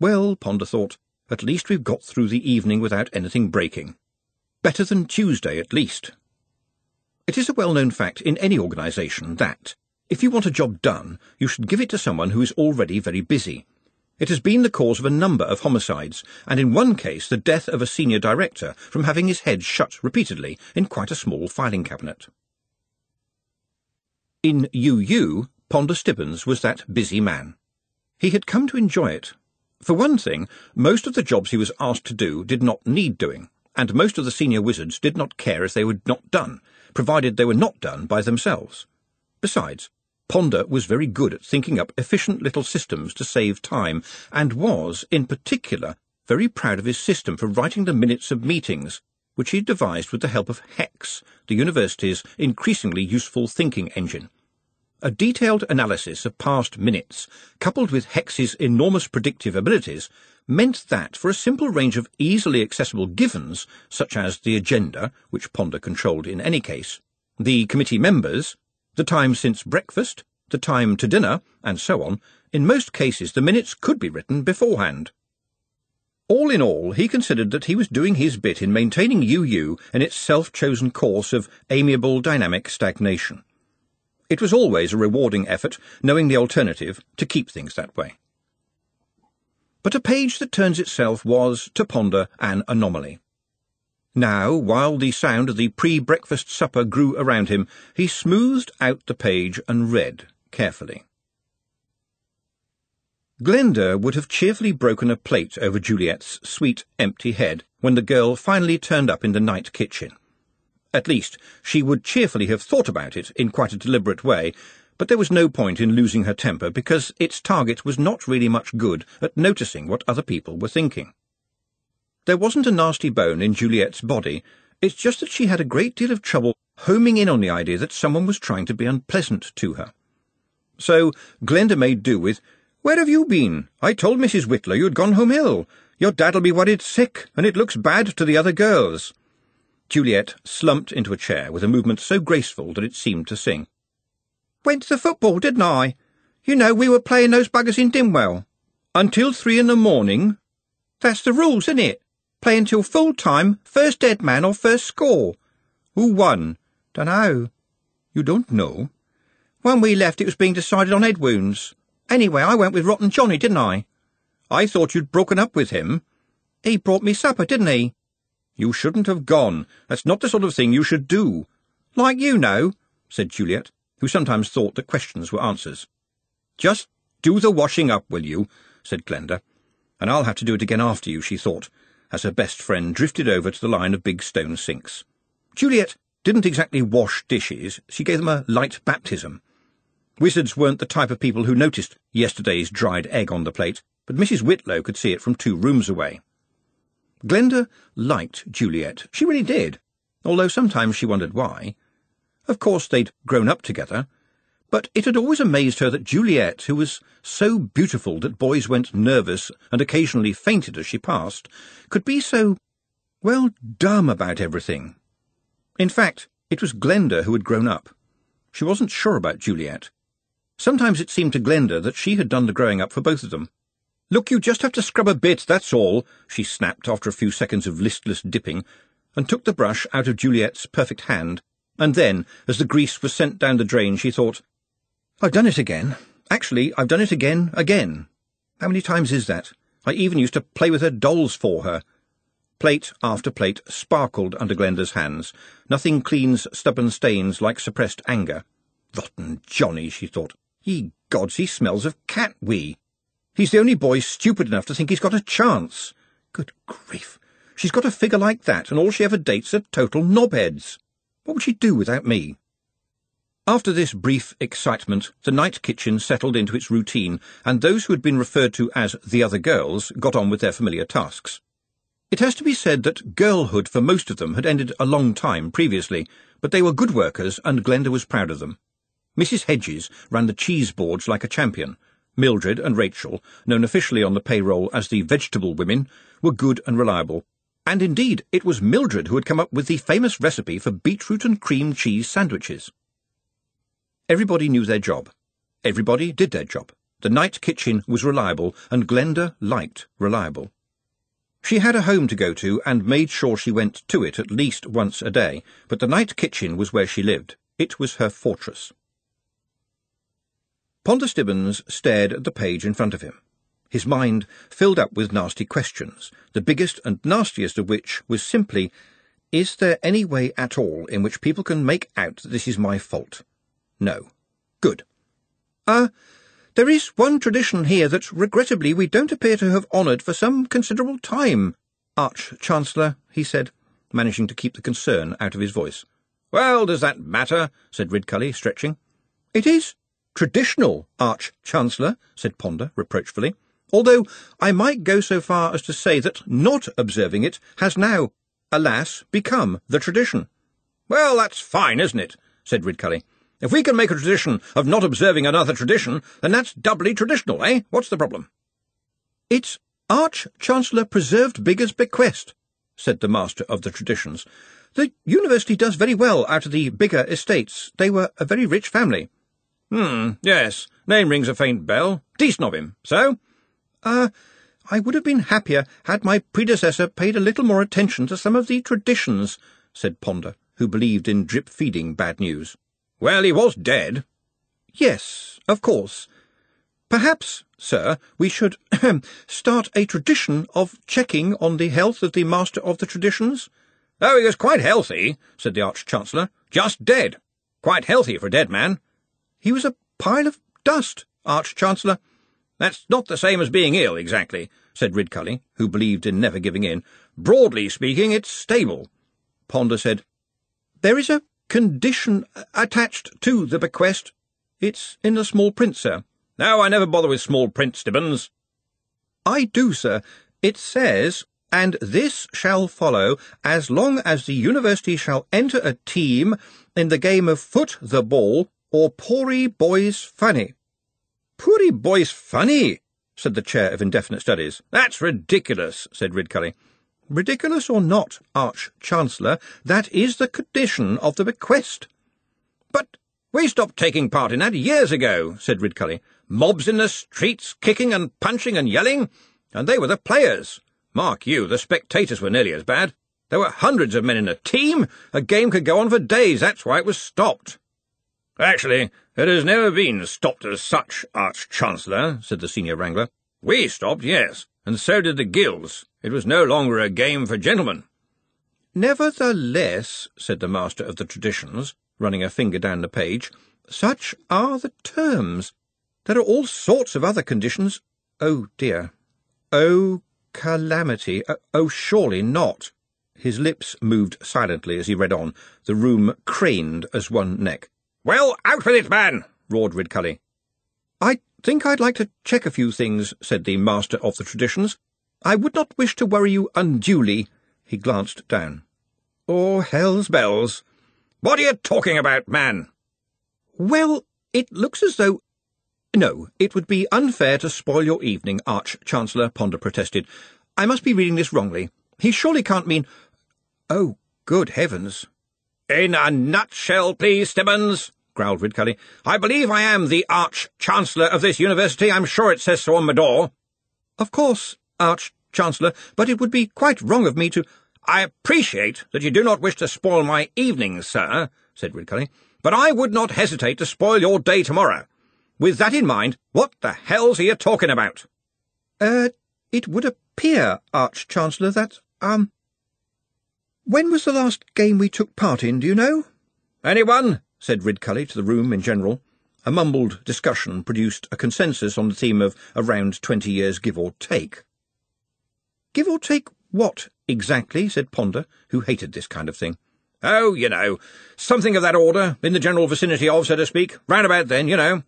Well, Ponder thought, at least we've got through the evening without anything breaking. Better than Tuesday, at least. It is a well-known fact in any organisation that, if you want a job done, you should give it to someone who is already very busy. It has been the cause of a number of homicides, and in one case the death of a senior director from having his head shut repeatedly in quite a small filing cabinet. In UU, Ponder Stibbons was that busy man. He had come to enjoy it, for one thing, most of the jobs he was asked to do did not need doing, and most of the senior wizards did not care if they were not done, provided they were not done by themselves. Besides, Ponder was very good at thinking up efficient little systems to save time, and was, in particular, very proud of his system for writing the minutes of meetings, which he devised with the help of HEX, the university's increasingly useful thinking engine. A detailed analysis of past minutes, coupled with Hex's enormous predictive abilities, meant that for a simple range of easily accessible givens, such as the agenda, which Ponder controlled in any case, the committee members, the time since breakfast, the time to dinner, and so on, in most cases the minutes could be written beforehand. All in all, he considered that he was doing his bit in maintaining UU in its self-chosen course of amiable dynamic stagnation. It was always a rewarding effort, knowing the alternative, to keep things that way. But a page that turns itself was, to Ponder, an anomaly. Now, while the sound of the pre-breakfast supper grew around him, he smoothed out the page and read carefully. Glenda would have cheerfully broken a plate over Juliet's sweet, empty head when the girl finally turned up in the night kitchen. At least, she would cheerfully have thought about it in quite a deliberate way, but there was no point in losing her temper because its target was not really much good at noticing what other people were thinking. There wasn't a nasty bone in Juliet's body, it's just that she had a great deal of trouble homing in on the idea that someone was trying to be unpleasant to her. So Glenda made do with, where have you been? I told Mrs. Whitlow you'd gone home ill. Your dad'll be worried sick, and it looks bad to the other girls. Juliet slumped into a chair with a movement so graceful that it seemed to sing. Went to the football, didn't I? You know, we were playing those buggers in Dimwell. Until three in the morning? That's the rules, isn't it? Play until full time, first dead man or first score. Who won? Dunno. You don't know? When we left, it was being decided on head wounds. Anyway, I went with Rotten Johnny, didn't I? I thought you'd broken up with him. He brought me supper, didn't he? You shouldn't have gone. That's not the sort of thing you should do. Like you know, said Juliet, who sometimes thought that questions were answers. Just do the washing up, will you? said Glenda. And I'll have to do it again after you, she thought, as her best friend drifted over to the line of big stone sinks. Juliet didn't exactly wash dishes, she gave them a light baptism. Wizards weren't the type of people who noticed yesterday's dried egg on the plate, but Mrs. Whitlow could see it from two rooms away. Glenda liked Juliet. She really did, although sometimes she wondered why. Of course, they'd grown up together, but it had always amazed her that Juliet, who was so beautiful that boys went nervous and occasionally fainted as she passed, could be so, well, dumb about everything. In fact, it was Glenda who had grown up. She wasn't sure about Juliet. Sometimes it seemed to Glenda that she had done the growing up for both of them. Look, you just have to scrub a bit, that's all, she snapped after a few seconds of listless dipping, and took the brush out of Juliet's perfect hand, and then, as the grease was sent down the drain, she thought, I've done it again. Actually, I've done it again, again. How many times is that? I even used to play with her dolls for her. Plate after plate sparkled under Glenda's hands. Nothing cleans stubborn stains like suppressed anger. Rotten Johnny, she thought. Ye gods, he smells of cat wee. He's the only boy stupid enough to think he's got a chance. Good grief. She's got a figure like that, and all she ever dates are total knobheads. What would she do without me? After this brief excitement, the night kitchen settled into its routine, and those who had been referred to as the other girls got on with their familiar tasks. It has to be said that girlhood for most of them had ended a long time previously, but they were good workers, and Glenda was proud of them. Mrs. Hedges ran the cheese boards like a champion. Mildred and Rachel, known officially on the payroll as the vegetable women, were good and reliable. And indeed, it was Mildred who had come up with the famous recipe for beetroot and cream cheese sandwiches. Everybody knew their job. Everybody did their job. The night kitchen was reliable, and Glenda liked reliable. She had a home to go to and made sure she went to it at least once a day, but the night kitchen was where she lived. It was her fortress. Ponder Stibbons stared at the page in front of him. His mind filled up with nasty questions, the biggest and nastiest of which was simply, Is there any way at all in which people can make out that this is my fault? No. Good. Ah, uh, there is one tradition here that, regrettably, we don't appear to have honoured for some considerable time, Arch-Chancellor, he said, managing to keep the concern out of his voice.
Well, does that matter? said Ridcully, stretching.
It is, traditional Arch-Chancellor, said Ponder reproachfully, although I might go so far as to say that not observing it has now, alas, become the tradition.
Well, that's fine, isn't it? said Ridcully. If we can make a tradition of not observing another tradition, then that's doubly traditional, eh? What's the problem?
It's Arch-Chancellor Preserved Bigger's bequest, said the master of the traditions. The university does very well out of the bigger estates. They were a very rich family.
Hmm, yes. Name rings a faint bell. Decent of him. So?
Uh, I would have been happier had my predecessor paid a little more attention to some of the traditions, said Ponder, who believed in drip-feeding bad news.
Well, he was dead.
Yes, of course. Perhaps, sir, we should [clears throat] start a tradition of checking on the health of the Master of the Traditions.
Oh, he was quite healthy, said the Arch-Chancellor. Just dead. Quite healthy for a dead man.
He was a pile of dust, Arch-Chancellor.
That's not the same as being ill, exactly, said Ridcully, who believed in never giving in. Broadly speaking, it's stable.
Ponder said, There is a condition attached to the bequest. It's in the small print, sir.
No, I never bother with small print, Stibbons.
I do, sir. It says, and this shall follow as long as the university shall enter a team in the game of foot the ball or Poor Boys Funny.
Poor Boys Funny, said the chair of indefinite studies. That's ridiculous, said Ridcully.
Ridiculous or not, Arch-Chancellor, that is the condition of the bequest.
But we stopped taking part in that years ago, said Ridcully. Mobs in the streets, kicking and punching and yelling, and they were the players. Mark you, the spectators were nearly as bad. There were hundreds of men in a team. A game could go on for days, that's why it was stopped. Actually, it has never been stopped as such, Arch-Chancellor, said the senior wrangler. We stopped, yes, and so did the guilds. It was no longer a game for gentlemen.
Nevertheless, said the master of the traditions, running a finger down the page, such are the terms. There are all sorts of other conditions. Oh, dear. Oh, calamity. Uh, oh, surely not. His lips moved silently as he read on. The room craned as one neck.
Well, out with it, man! roared Ridcully.
I think I'd like to check a few things, said the master of the traditions. I would not wish to worry you unduly. He glanced down.
Oh, hell's bells! What are you talking about, man?
Well, it looks as though... No, it would be unfair to spoil your evening, Arch-Chancellor, Ponder protested. I must be reading this wrongly. He surely can't mean... Oh, good heavens.
In a nutshell, please, Stibbons, growled Ridcully. I believe I am the Arch-Chancellor of this university. I'm sure it says so on my door.
Of course, Arch-Chancellor, but it would be quite wrong of me to...
I appreciate that you do not wish to spoil my evening, sir, said Ridcully, but I would not hesitate to spoil your day tomorrow. With that in mind, what the hell's he talking about?
Uh, it would appear, Arch-Chancellor, that, um, when was the last game we took part in, do you know?
Anyone? Said Ridcully to the room in general. A mumbled discussion produced a consensus on the theme of around twenty years give or take.
Give or take what, exactly? said Ponder, who hated this kind of thing.
Oh, you know, something of that order, in the general vicinity of, so to speak, round about then, you know.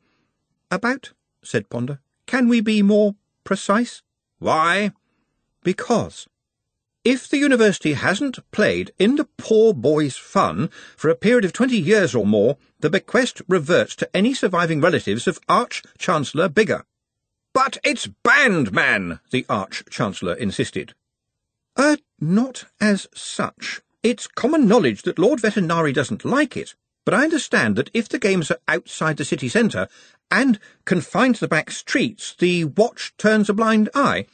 About? said Ponder. Can we be more precise?
Why?
Because if the university hasn't played in the poor boy's fun for a period of twenty years or more, the bequest reverts to any surviving relatives of Arch-Chancellor Bigger.
But it's banned, man, the Arch-Chancellor insisted.
Uh, not as such. It's common knowledge that Lord Vetinari doesn't like it, but I understand that if the games are outside the city centre and confined to the back streets, the watch turns a blind eye.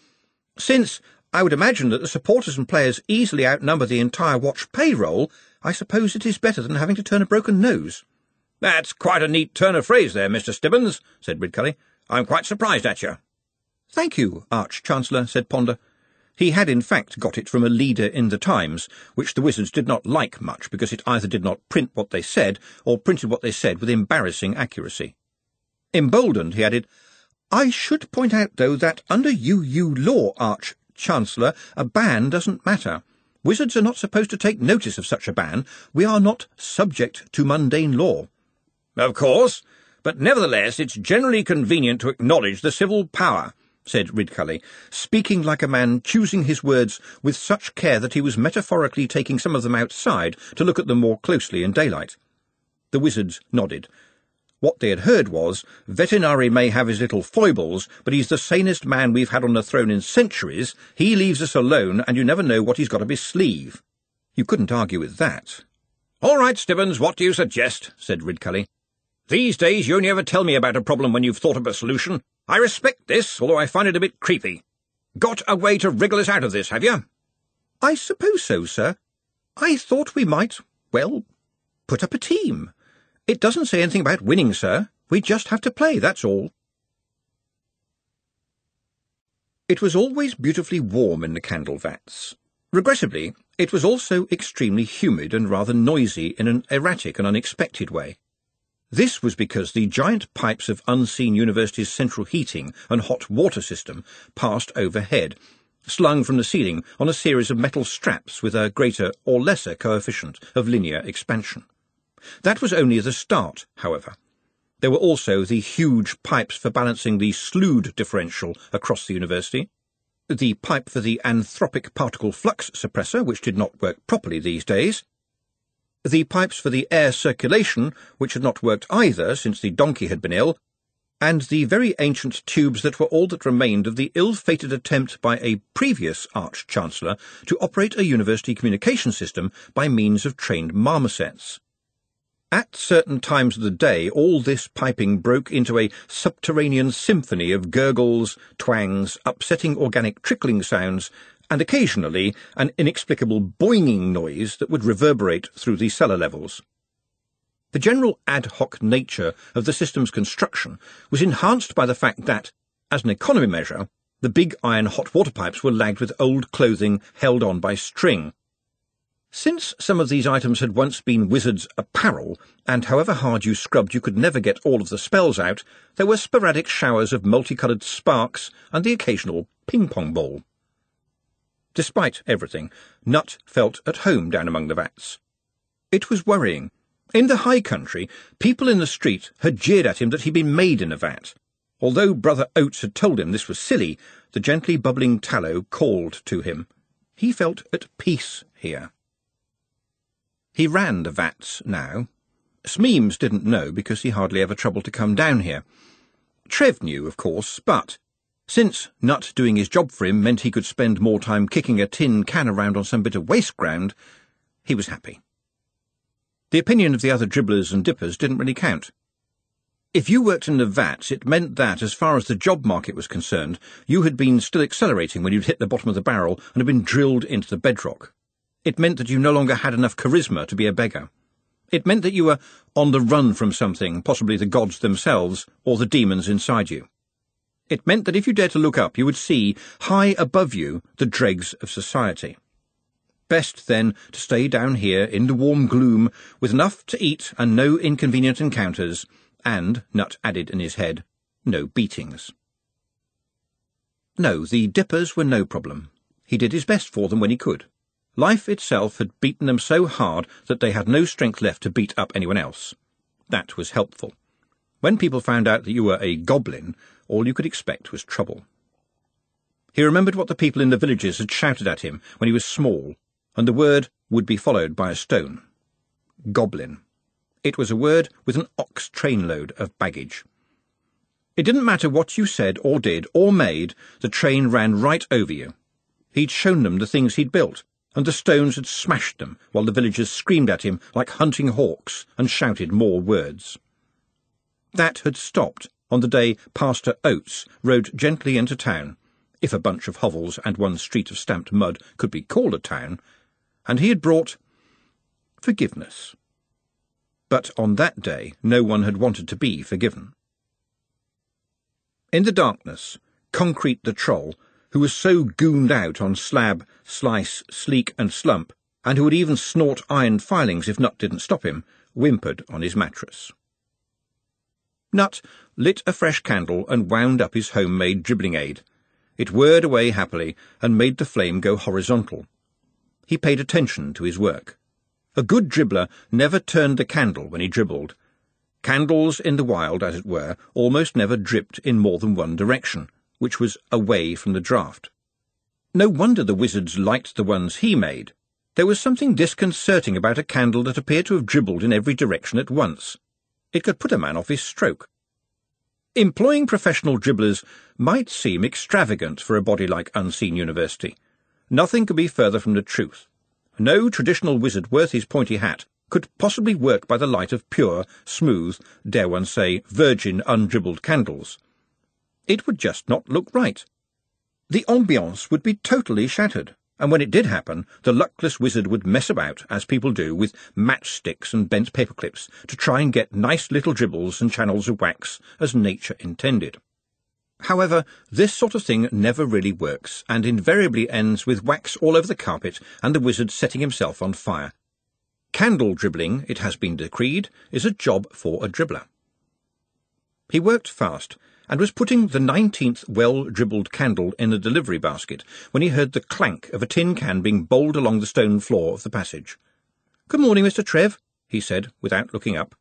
Since I would imagine that the supporters and players easily outnumber the entire watch payroll. I suppose it is better than having to turn a broken nose.
That's quite a neat turn of phrase there, Mr. Stibbons, said Ridcully. I'm quite surprised at you.
Thank you, Arch-Chancellor, said Ponder. He had in fact got it from a leader in the Times, which the wizards did not like much because it either did not print what they said or printed what they said with embarrassing accuracy. Emboldened, he added, I should point out, though, that under UU law, Arch Chancellor, a ban doesn't matter. Wizards are not supposed to take notice of such a ban. We are not subject to mundane law.
Of course, but nevertheless it's generally convenient to acknowledge the civil power, said Ridcully, speaking like a man choosing his words with such care that he was metaphorically taking some of them outside to look at them more closely in daylight. The wizards nodded, what they had heard was, Vetinari may have his little foibles, but he's the sanest man we've had on the throne in centuries. He leaves us alone, and you never know what he's got up his sleeve. You couldn't argue with that. All right, Stibbons, what do you suggest? said Ridcully. These days you only ever tell me about a problem when you've thought of a solution. I respect this, although I find it a bit creepy. Got a way to wriggle us out of this, have you?
I suppose so, sir. I thought we might, well, put up a team. It doesn't say anything about winning, sir. We just have to play, that's all. It was always beautifully warm in the candle vats. Regrettably, it was also extremely humid and rather noisy in an erratic and unexpected way. This was because the giant pipes of Unseen University's central heating and hot water system passed overhead, slung from the ceiling on a series of metal straps with a greater or lesser coefficient of linear expansion. That was only the start, however. There were also the huge pipes for balancing the Slood differential across the university, the pipe for the anthropic particle flux suppressor, which did not work properly these days, the pipes for the air circulation, which had not worked either since the donkey had been ill, and the very ancient tubes that were all that remained of the ill-fated attempt by a previous Arch-Chancellor to operate a university communication system by means of trained marmosets. At certain times of the day, all this piping broke into a subterranean symphony of gurgles, twangs, upsetting organic trickling sounds, and occasionally an inexplicable boinging noise that would reverberate through the cellar levels. The general ad hoc nature of the system's construction was enhanced by the fact that, as an economy measure, the big iron hot water pipes were lagged with old clothing held on by string. Since some of these items had once been wizards' apparel, and however hard you scrubbed you could never get all of the spells out, there were sporadic showers of multicoloured sparks and the occasional ping-pong ball. Despite everything, Nutt felt at home down among the vats. It was worrying. In the high country, people in the street had jeered at him that he'd been made in a vat. Although Brother Oats had told him this was silly, the gently bubbling tallow called to him. He felt at peace here. He ran the vats now. Smeems didn't know because he hardly ever troubled to come down here. Trev knew, of course, but since Nutt doing his job for him meant he could spend more time kicking a tin can around on some bit of waste ground, he was happy. The opinion of the other dribblers and dippers didn't really count. If you worked in the vats, it meant that, as far as the job market was concerned, you had been still accelerating when you'd hit the bottom of the barrel and had been drilled into the bedrock. It meant that you no longer had enough charisma to be a beggar. It meant that you were on the run from something, possibly the gods themselves, or the demons inside you. It meant that if you dared to look up, you would see, high above you, the dregs of society. Best, then, to stay down here in the warm gloom, with enough to eat and no inconvenient encounters, and, Nutt added in his head, no beatings. No, the dippers were no problem. He did his best for them when he could. Life itself had beaten them so hard that they had no strength left to beat up anyone else. That was helpful. When people found out that you were a goblin, all you could expect was trouble. He remembered what the people in the villages had shouted at him when he was small, and the word would be followed by a stone. Goblin. It was a word with an ox trainload of baggage. It didn't matter what you said or did or made, the train ran right over you. He'd shown them the things he'd built, and the stones had smashed them while the villagers screamed at him like hunting hawks and shouted more words. That had stopped on the day Pastor Oats rode gently into town, if a bunch of hovels and one street of stamped mud could be called a town, and he had brought forgiveness. But on that day no one had wanted to be forgiven. In the darkness, Concrete the Troll, who was so gooned out on slab, slice, sleek, and slump, and who would even snort iron filings if Nutt didn't stop him, whimpered on his mattress. Nutt lit a fresh candle and wound up his homemade dribbling aid. It whirred away happily and made the flame go horizontal. He paid attention to his work. A good dribbler never turned the candle when he dribbled. Candles in the wild, as it were, almost never dripped in more than one direction, which was away from the draught. No wonder the wizards liked the ones he made. There was something disconcerting about a candle that appeared to have dribbled in every direction at once. It could put a man off his stroke. Employing professional dribblers might seem extravagant for a body like Unseen University. Nothing could be further from the truth. No traditional wizard worth his pointy hat could possibly work by the light of pure, smooth, dare one say, virgin undribbled candles. It would just not look right. The ambiance would be totally shattered, and when it did happen, the luckless wizard would mess about, as people do, with matchsticks and bent paperclips to try and get nice little dribbles and channels of wax as nature intended. However, this sort of thing never really works, and invariably ends with wax all over the carpet and the wizard setting himself on fire. Candle dribbling, it has been decreed, is a job for a dribbler. He worked fast, and was putting the nineteenth well-dribbled candle in the delivery basket when he heard the clank of a tin can being bowled along the stone floor of the passage. Good morning, Mr. Trev, he said, without looking up.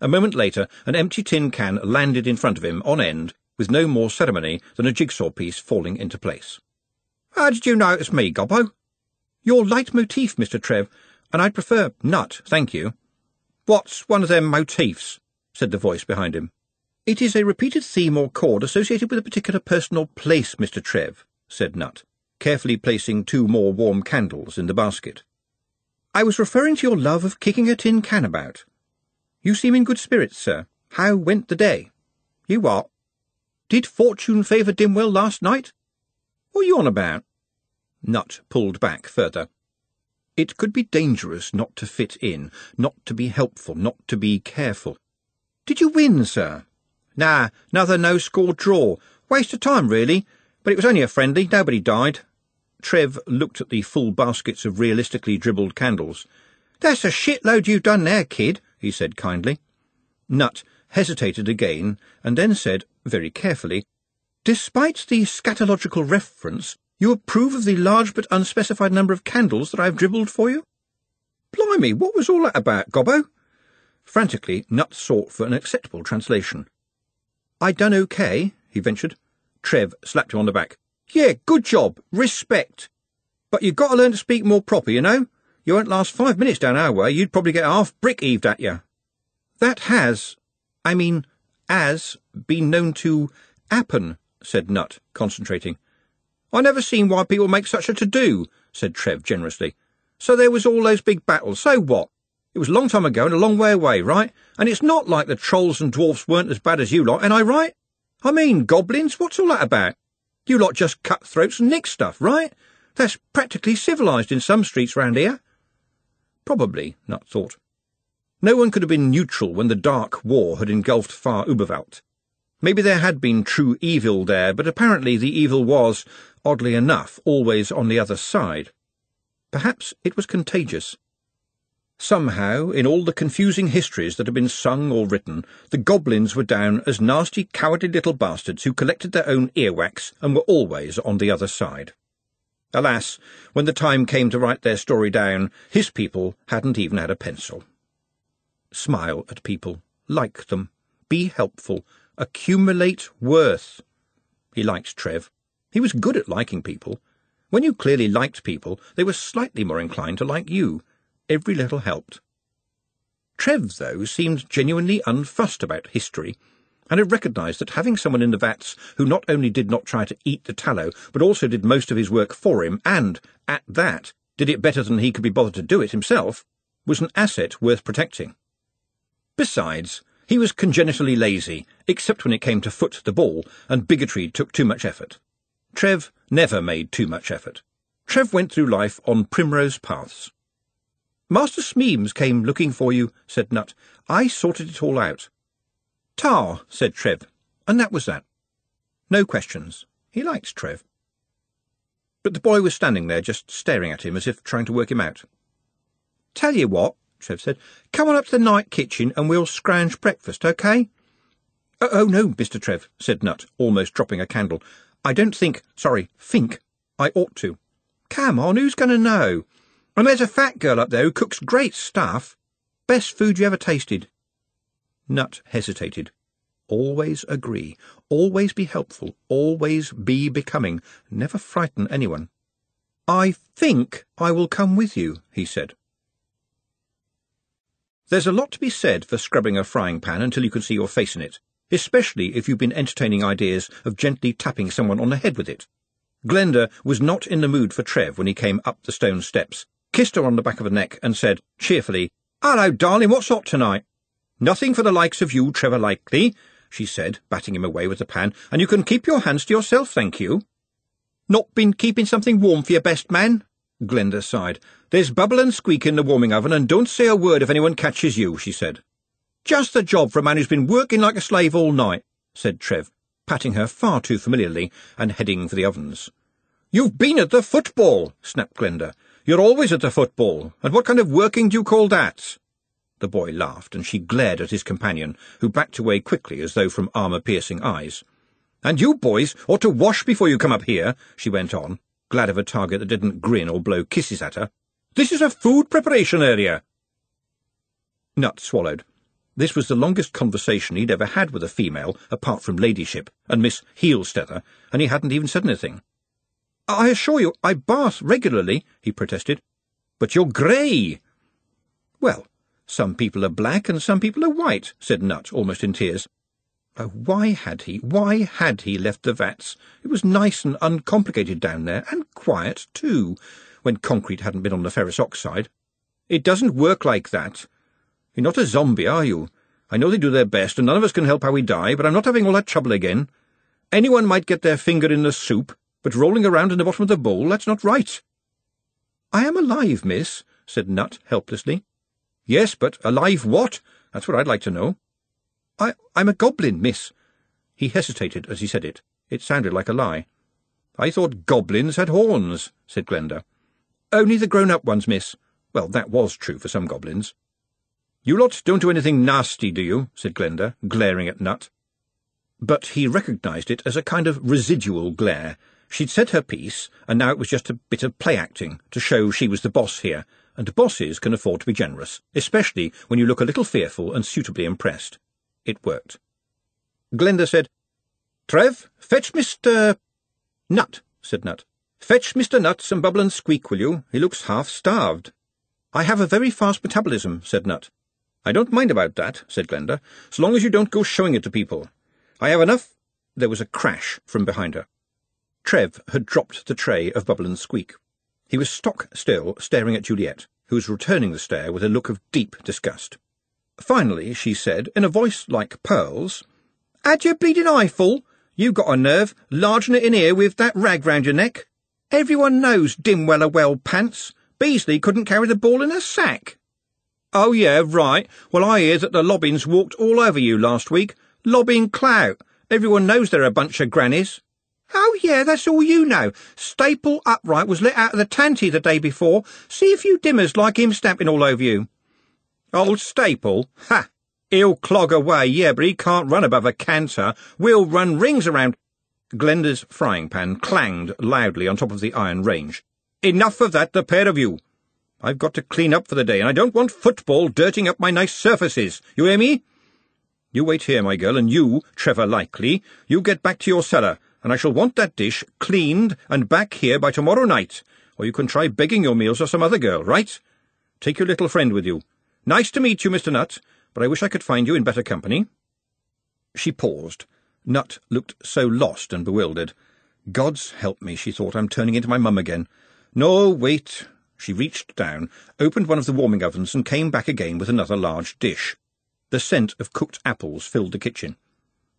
A moment later, an empty tin can landed in front of him, on end, with no more ceremony than a jigsaw piece falling into place. How did you notice me, Gobbo? Your leitmotif, Mr. Trev, and I'd prefer Nutt, thank you. What's one of them motifs? said the voice behind him. It is a repeated theme or chord associated with a particular person or place, Mr. Trev, said Nutt, carefully placing two more warm candles in the basket. I was referring to your love of kicking a tin can about. You seem in good spirits, sir. How went the day? You what? Did fortune favour Dimwell last night? What are you on about? Nut pulled back further. It could be dangerous not to fit in, not to be helpful, not to be careful. Did you win, sir? Nah, another no-score draw. Waste of time, really. But it was only a friendly. Nobody died. Trev looked at the full baskets of realistically dribbled candles. That's a shitload you've done there, kid, he said kindly. Nutt hesitated again, and then said, very carefully, Despite the scatological reference, you approve of the large but unspecified number of candles that I have dribbled for you? Blimey, what was all that about, Gobbo? Frantically, Nutt sought for an acceptable translation. I done okay, he ventured. Trev slapped him on the back. Yeah, good job. Respect. But you've got to learn to speak more proper, you know? You won't last five minutes down our way. You'd probably get half brick heaved at you. That has, I mean, as, been known to happen, said Nutt, concentrating. I never seen why people make such a to-do, said Trev generously. So there was all those big battles. So what? It was a long time ago and a long way away, right? And it's not like the trolls and dwarfs weren't as bad as you lot, am I right? I mean, goblins, what's all that about? You lot just cut throats and nick stuff, right? That's practically civilised in some streets round here. Probably, Nutt thought. No one could have been neutral when the Dark War had engulfed far Uberwald. Maybe there had been true evil there, but apparently the evil was, oddly enough, always on the other side. Perhaps it was contagious. Somehow, in all the confusing histories that have been sung or written, the goblins were down as nasty, cowardly little bastards who collected their own earwax and were always on the other side. Alas, when the time came to write their story down, his people hadn't even had a pencil smile at people, like them, be helpful, accumulate worth. He liked Trev. He was good at liking people. When you clearly liked people, they were slightly more inclined to like you. Every little helped. Trev, though, seemed genuinely unfussed about history, and had recognised that having someone in the vats who not only did not try to eat the tallow, but also did most of his work for him, and, at that, did it better than he could be bothered to do it himself, was an asset worth protecting. Besides, he was congenitally lazy, except when it came to foot the ball, and bigotry took too much effort. Trev never made too much effort. Trev went through life on primrose paths. Master Smeems came looking for you, said Nutt. I sorted it all out. Tar, said Trev, and that was that. No questions. He liked Trev. But the boy was standing there, just staring at him as if trying to work him out. Tell you what, Trev said. Come on up to the night kitchen and we'll scrounge breakfast, OK? Oh, oh, no, Mr. Trev, said Nutt, almost dropping a candle. I don't think, sorry, think I ought to. Come on, who's going to know? And there's a fat girl up there who cooks great stuff. Best food you ever tasted. Nutt hesitated. Always agree. Always be helpful. Always be becoming. Never frighten anyone. I think I will come with you, he said. There's a lot to be said for scrubbing a frying pan until you can see your face in it, especially if you've been entertaining ideas of gently tapping someone on the head with it. Glenda was not in the mood for Trev when he came up the stone steps, kissed her on the back of the neck, and said, cheerfully, Hello, darling, what's up tonight? Nothing for the likes of you, Trevor Likely, she said, batting him away with the pan, and you can keep your hands to yourself, thank you.
Not been keeping something warm for your best man? Glenda sighed. There's bubble and squeak in the warming oven, and don't say a word if anyone catches you, she said. Just the job for a man who's been working like a slave all night, said Trev, patting her far too familiarly and heading for the ovens. You've been at the football, snapped Glenda. You're always at the football, and what kind of working do you call that? The boy laughed, and she glared at his companion, who backed away quickly as though from armour-piercing eyes. And you boys ought to wash before you come up here, she went on, glad of a target that didn't grin or blow kisses at her. This is a food preparation area. Nutt swallowed. This was the longest conversation he'd ever had with a female, apart from Ladyship and Miss Healstether, and he hadn't even said anything. I assure you, I bath regularly, he protested. But you're grey. Well, some people are black and some people are white, said Nutt, almost in tears. Oh, why had he, why had he left the vats? It was nice and uncomplicated down there, and quiet, too, when concrete hadn't been on the ferrous oxide. It doesn't work like that. You're not a zombie, are you? I know they do their best, and none of us can help how we die, but I'm not having all that trouble again. Anyone might get their finger in the soup, but rolling around in the bottom of the bowl, that's not right. I am alive, miss, said Nutt helplessly. Yes, but alive what? That's what I'd like to know. I, I'm a goblin, miss. He hesitated as he said it. It sounded like a lie. I thought goblins had horns, said Glenda. Only the grown-up ones, miss. Well, that was true for some goblins. You lot don't do anything nasty, do you? said Glenda, glaring at Nutt. But he recognised it as a kind of residual glare. She'd said her piece, and now it was just a bit of play-acting to show she was the boss here, and bosses can afford to be generous, especially when you look a little fearful and suitably impressed. It worked. Glenda said, Trev, fetch Mr. Nutt, said Nutt. Fetch Mr. Nutt some bubble and squeak, will you? He looks half-starved. I have a very fast metabolism, said Nutt. I don't mind about that, said Glenda, so long as you don't go showing it to people. I have enough... There was a crash from behind her. Trev had dropped the tray of bubble and squeak. He was stock still, staring at Juliet, who was returning the stare with a look of deep disgust. Finally, she said, in a voice like pearls, Had your bleeding eye full? You got a nerve, larging it in here with that rag round your neck. Everyone knows Dimweller well pants. Beasley couldn't carry the ball in a sack. Oh, yeah, right. Well, I hear that the Lobbins walked all over you last week. Lobbing clout. Everyone knows they're a bunch of grannies. Oh, yeah, that's all you know. Staple Upright was let out of the tanty the day before. See if you dimmers like him stamping all over you. Old Staple? Ha! He'll clog away, yeah, but he can't run above a canter. We'll run rings around. Glenda's frying pan clanged loudly on top of the iron range. Enough of that, the pair of you. I've got to clean up for the day, and I don't want football dirtying up my nice surfaces. You hear me? You wait here, my girl, and you, Trevor Likely, you get back to your cellar, and I shall want that dish cleaned and back here by tomorrow night, or you can try begging your meals of some other girl, right? Take your little friend with you. Nice to meet you, Mr. Nutt, but I wish I could find you in better company. She paused. Nutt looked so lost and bewildered. God's help me, she thought, I'm turning into my mum again. No, wait. She reached down, opened one of the warming ovens, and came back again with another large dish. The scent of cooked apples filled the kitchen.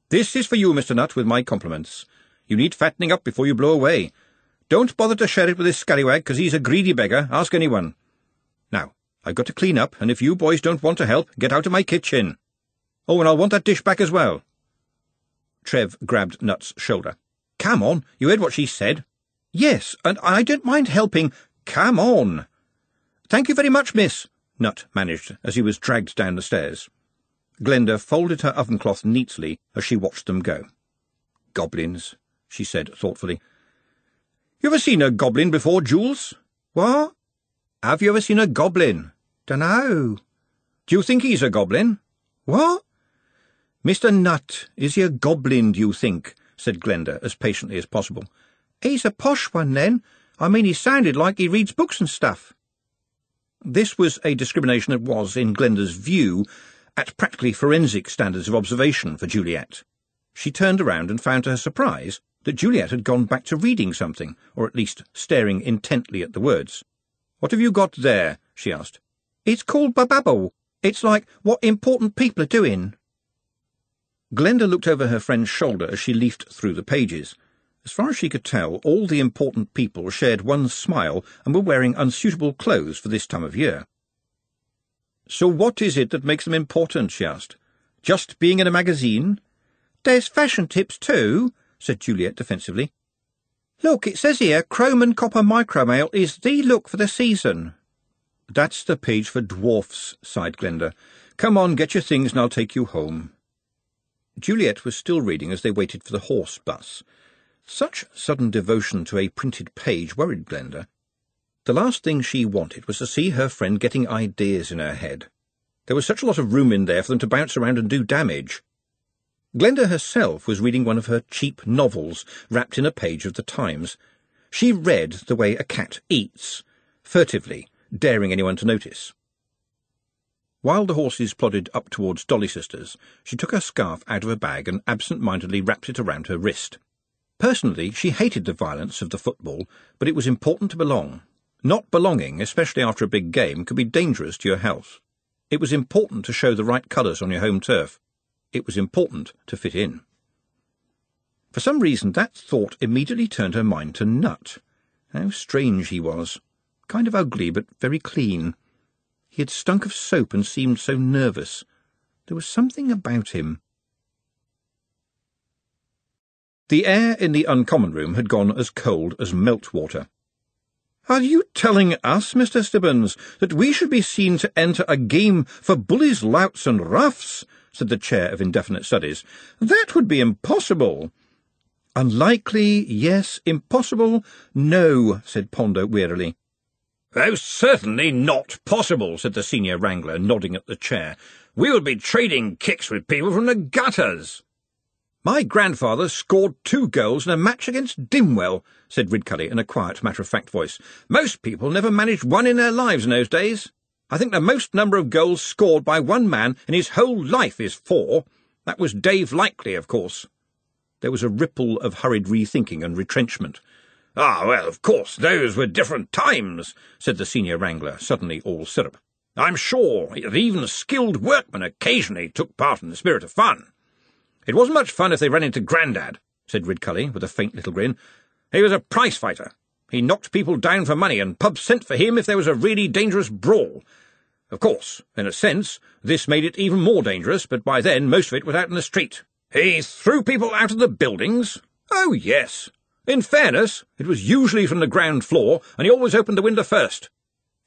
This is for you, Mr. Nutt, with my compliments. You need fattening up before you blow away. Don't bother to share it with this scallywag, because he's a greedy beggar. Ask anyone. Now, I've got to clean up, and if you boys don't want to help, get out of my kitchen. Oh, and I'll want that dish back as well. Trev grabbed Nutt's shoulder. Come on, you heard what she said. Yes, and I don't mind helping. Come on. Thank you very much, miss, Nutt managed as he was dragged down the stairs. Glenda folded her oven cloth neatly as she watched them go. Goblins, she said thoughtfully. You ever seen a goblin before, Jules? What? Have you ever seen a goblin? Dunno. Do you think he's a goblin? What? Mr. Nutt, is he a goblin, do you think? said Glenda, as patiently as possible. He's a posh one, then. I mean, he sounded like he reads books and stuff. This was a discrimination that was, in Glenda's view, at practically forensic standards of observation for Juliet. She turned around and found to her surprise that Juliet had gone back to reading something, or at least staring intently at the words. What have you got there? she asked. It's called Bababble. It's like what important people are doing. Glenda looked over her friend's shoulder as she leafed through the pages.
As far as she could tell, all the important people shared one smile and were wearing unsuitable clothes for this time of year. So what is it that makes them important? she asked. Just being in a magazine?
There's fashion tips too, said Juliet defensively. Look, it says here chrome and copper micromail is the look for the season.
That's the page for dwarfs, sighed Glenda. Come on, get your things and I'll take you home. Juliet was still reading as they waited for the horse bus. Such sudden devotion to a printed page worried Glenda. The last thing she wanted was to see her friend getting ideas in her head. There was such a lot of room in there for them to bounce around and do damage. Glenda herself was reading one of her cheap novels wrapped in a page of the Times. She read the way a cat eats, furtively, daring anyone to notice. While the horses plodded up towards Dolly Sisters, she took her scarf out of her bag and absent-mindedly wrapped it around her wrist. Personally, she hated the violence of the football, but it was important to belong. Not belonging, especially after a big game, could be dangerous to your health. It was important to show the right colours on your home turf. It was important to fit in. For some reason, that thought immediately turned her mind to Nutt. How strange he was. Kind of ugly, but very clean. He had stunk of soap and seemed so nervous. There was something about him. The air in the uncommon room had gone as cold as meltwater. Are you telling us, Mr. Stibbons, that we should be seen to enter a game for bullies, louts, and roughs? Said the chair of indefinite studies. That would be impossible. Unlikely, yes. Impossible, no, said Ponder wearily.
Oh, certainly not possible, said the senior wrangler, nodding at the chair. We would be trading kicks with people from the gutters.
My grandfather scored two goals in a match against Dimwell, said Ridcully in a quiet, matter-of-fact voice. Most people never managed one in their lives in those days. I think the most number of goals scored by one man in his whole life is four. That was Dave Likely, of course. There was a ripple of hurried rethinking and retrenchment.
Ah, well, of course, those were different times, said the senior wrangler, suddenly all syrup. I'm sure that even skilled workmen occasionally took part in the spirit of fun. It wasn't much fun if they ran into Grandad, said Ridcully, with a faint little grin. He was a prize fighter. He knocked people down for money, and pubs sent for him if there was a really dangerous brawl. Of course, in a sense, this made it even more dangerous, but by then most of it was out in the street. He threw people out of the buildings. Oh, yes. In fairness, it was usually from the ground floor, and he always opened the window first.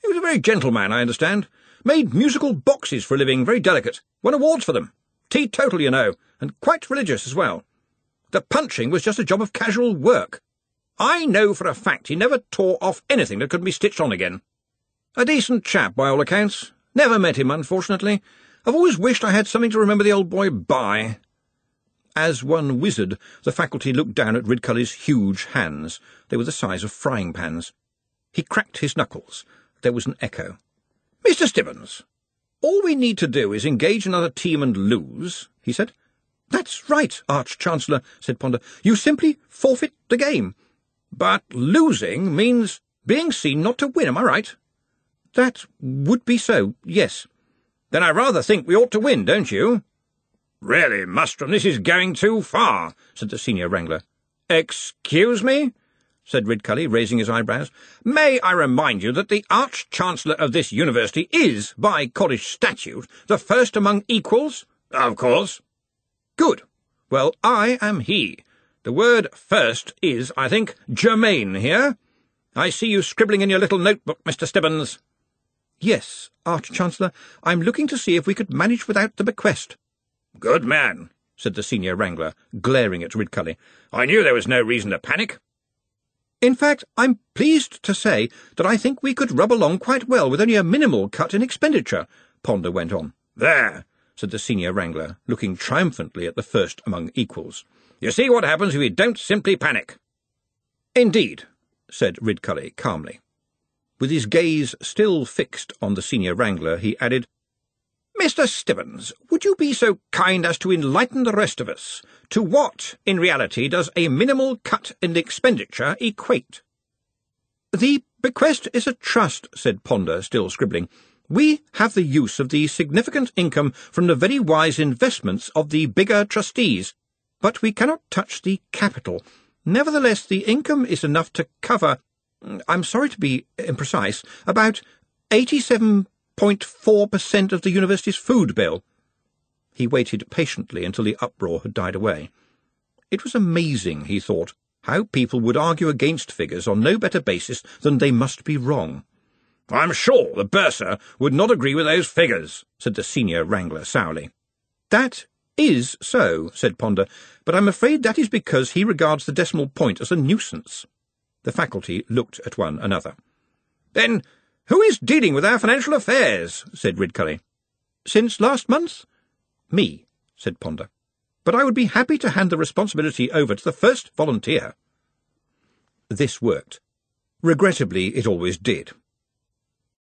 He was a very gentle man, I understand. Made musical boxes for a living, very delicate. Won awards for them. Teetotal, you know, and quite religious as well. The punching was just a job of casual work. I know for a fact he never tore off anything that couldn't be stitched on again. A decent chap, by all accounts. Never met him, unfortunately. I've always wished I had something to remember the old boy by. As one wizard, the faculty looked down at Ridcully's huge hands. They were the size of frying pans. He cracked his knuckles. There was an echo. Mr. Stibbons, all we need to do is engage another team and lose, he said. That's right, Arch-Chancellor, said Ponder. You simply forfeit the game. But losing means being seen not to win, am I right? That would be so, yes. Then I rather think we ought to win, don't you? Really, Mustrum, this is going too far, said the senior wrangler. Excuse me? said Ridcully, raising his eyebrows. May I remind you that the Arch-Chancellor of this university is, by college statute, the first among equals? Of course. Good. Well, I am he. The word first is, I think, germane here. I see you scribbling in your little notebook, Mr. Stibbons. Yes, Arch-Chancellor, I'm looking to see if we could manage without the bequest. Good man, said the senior wrangler, glaring at Ridcully. I knew there was no reason to panic. In fact, I'm pleased to say that I think we could rub along quite well with only a minimal cut in expenditure, Ponder went on. There, said the senior wrangler, looking triumphantly at the first among equals. You see what happens if you don't simply panic. Indeed, said Ridcully calmly. With his gaze still fixed on the senior wrangler, he added, Mr. Stibbons, would you be so kind as to enlighten the rest of us? To what, in reality, does a minimal cut in expenditure equate? The bequest is a trust, said Ponder, still scribbling. We have the use of the significant income from the very wise investments of the bigger trustees, but we cannot touch the capital, Nevertheless, the income is enough to cover, mm, I'm sorry to be imprecise, about 87.4% of the university's food bill. He waited patiently until the uproar had died away. It was amazing, he thought, how people would argue against figures on no better basis than they must be wrong. I'm sure the bursar would not agree with those figures, said the senior wrangler sourly. That is so, said Ponder, but I'm afraid that is because he regards the decimal point as a nuisance. The faculty looked at one another. Then who is dealing with our financial affairs? said Ridcully. Since last month? Me, said Ponder. But I would be happy to hand the responsibility over to the first volunteer. This worked. Regrettably, it always did.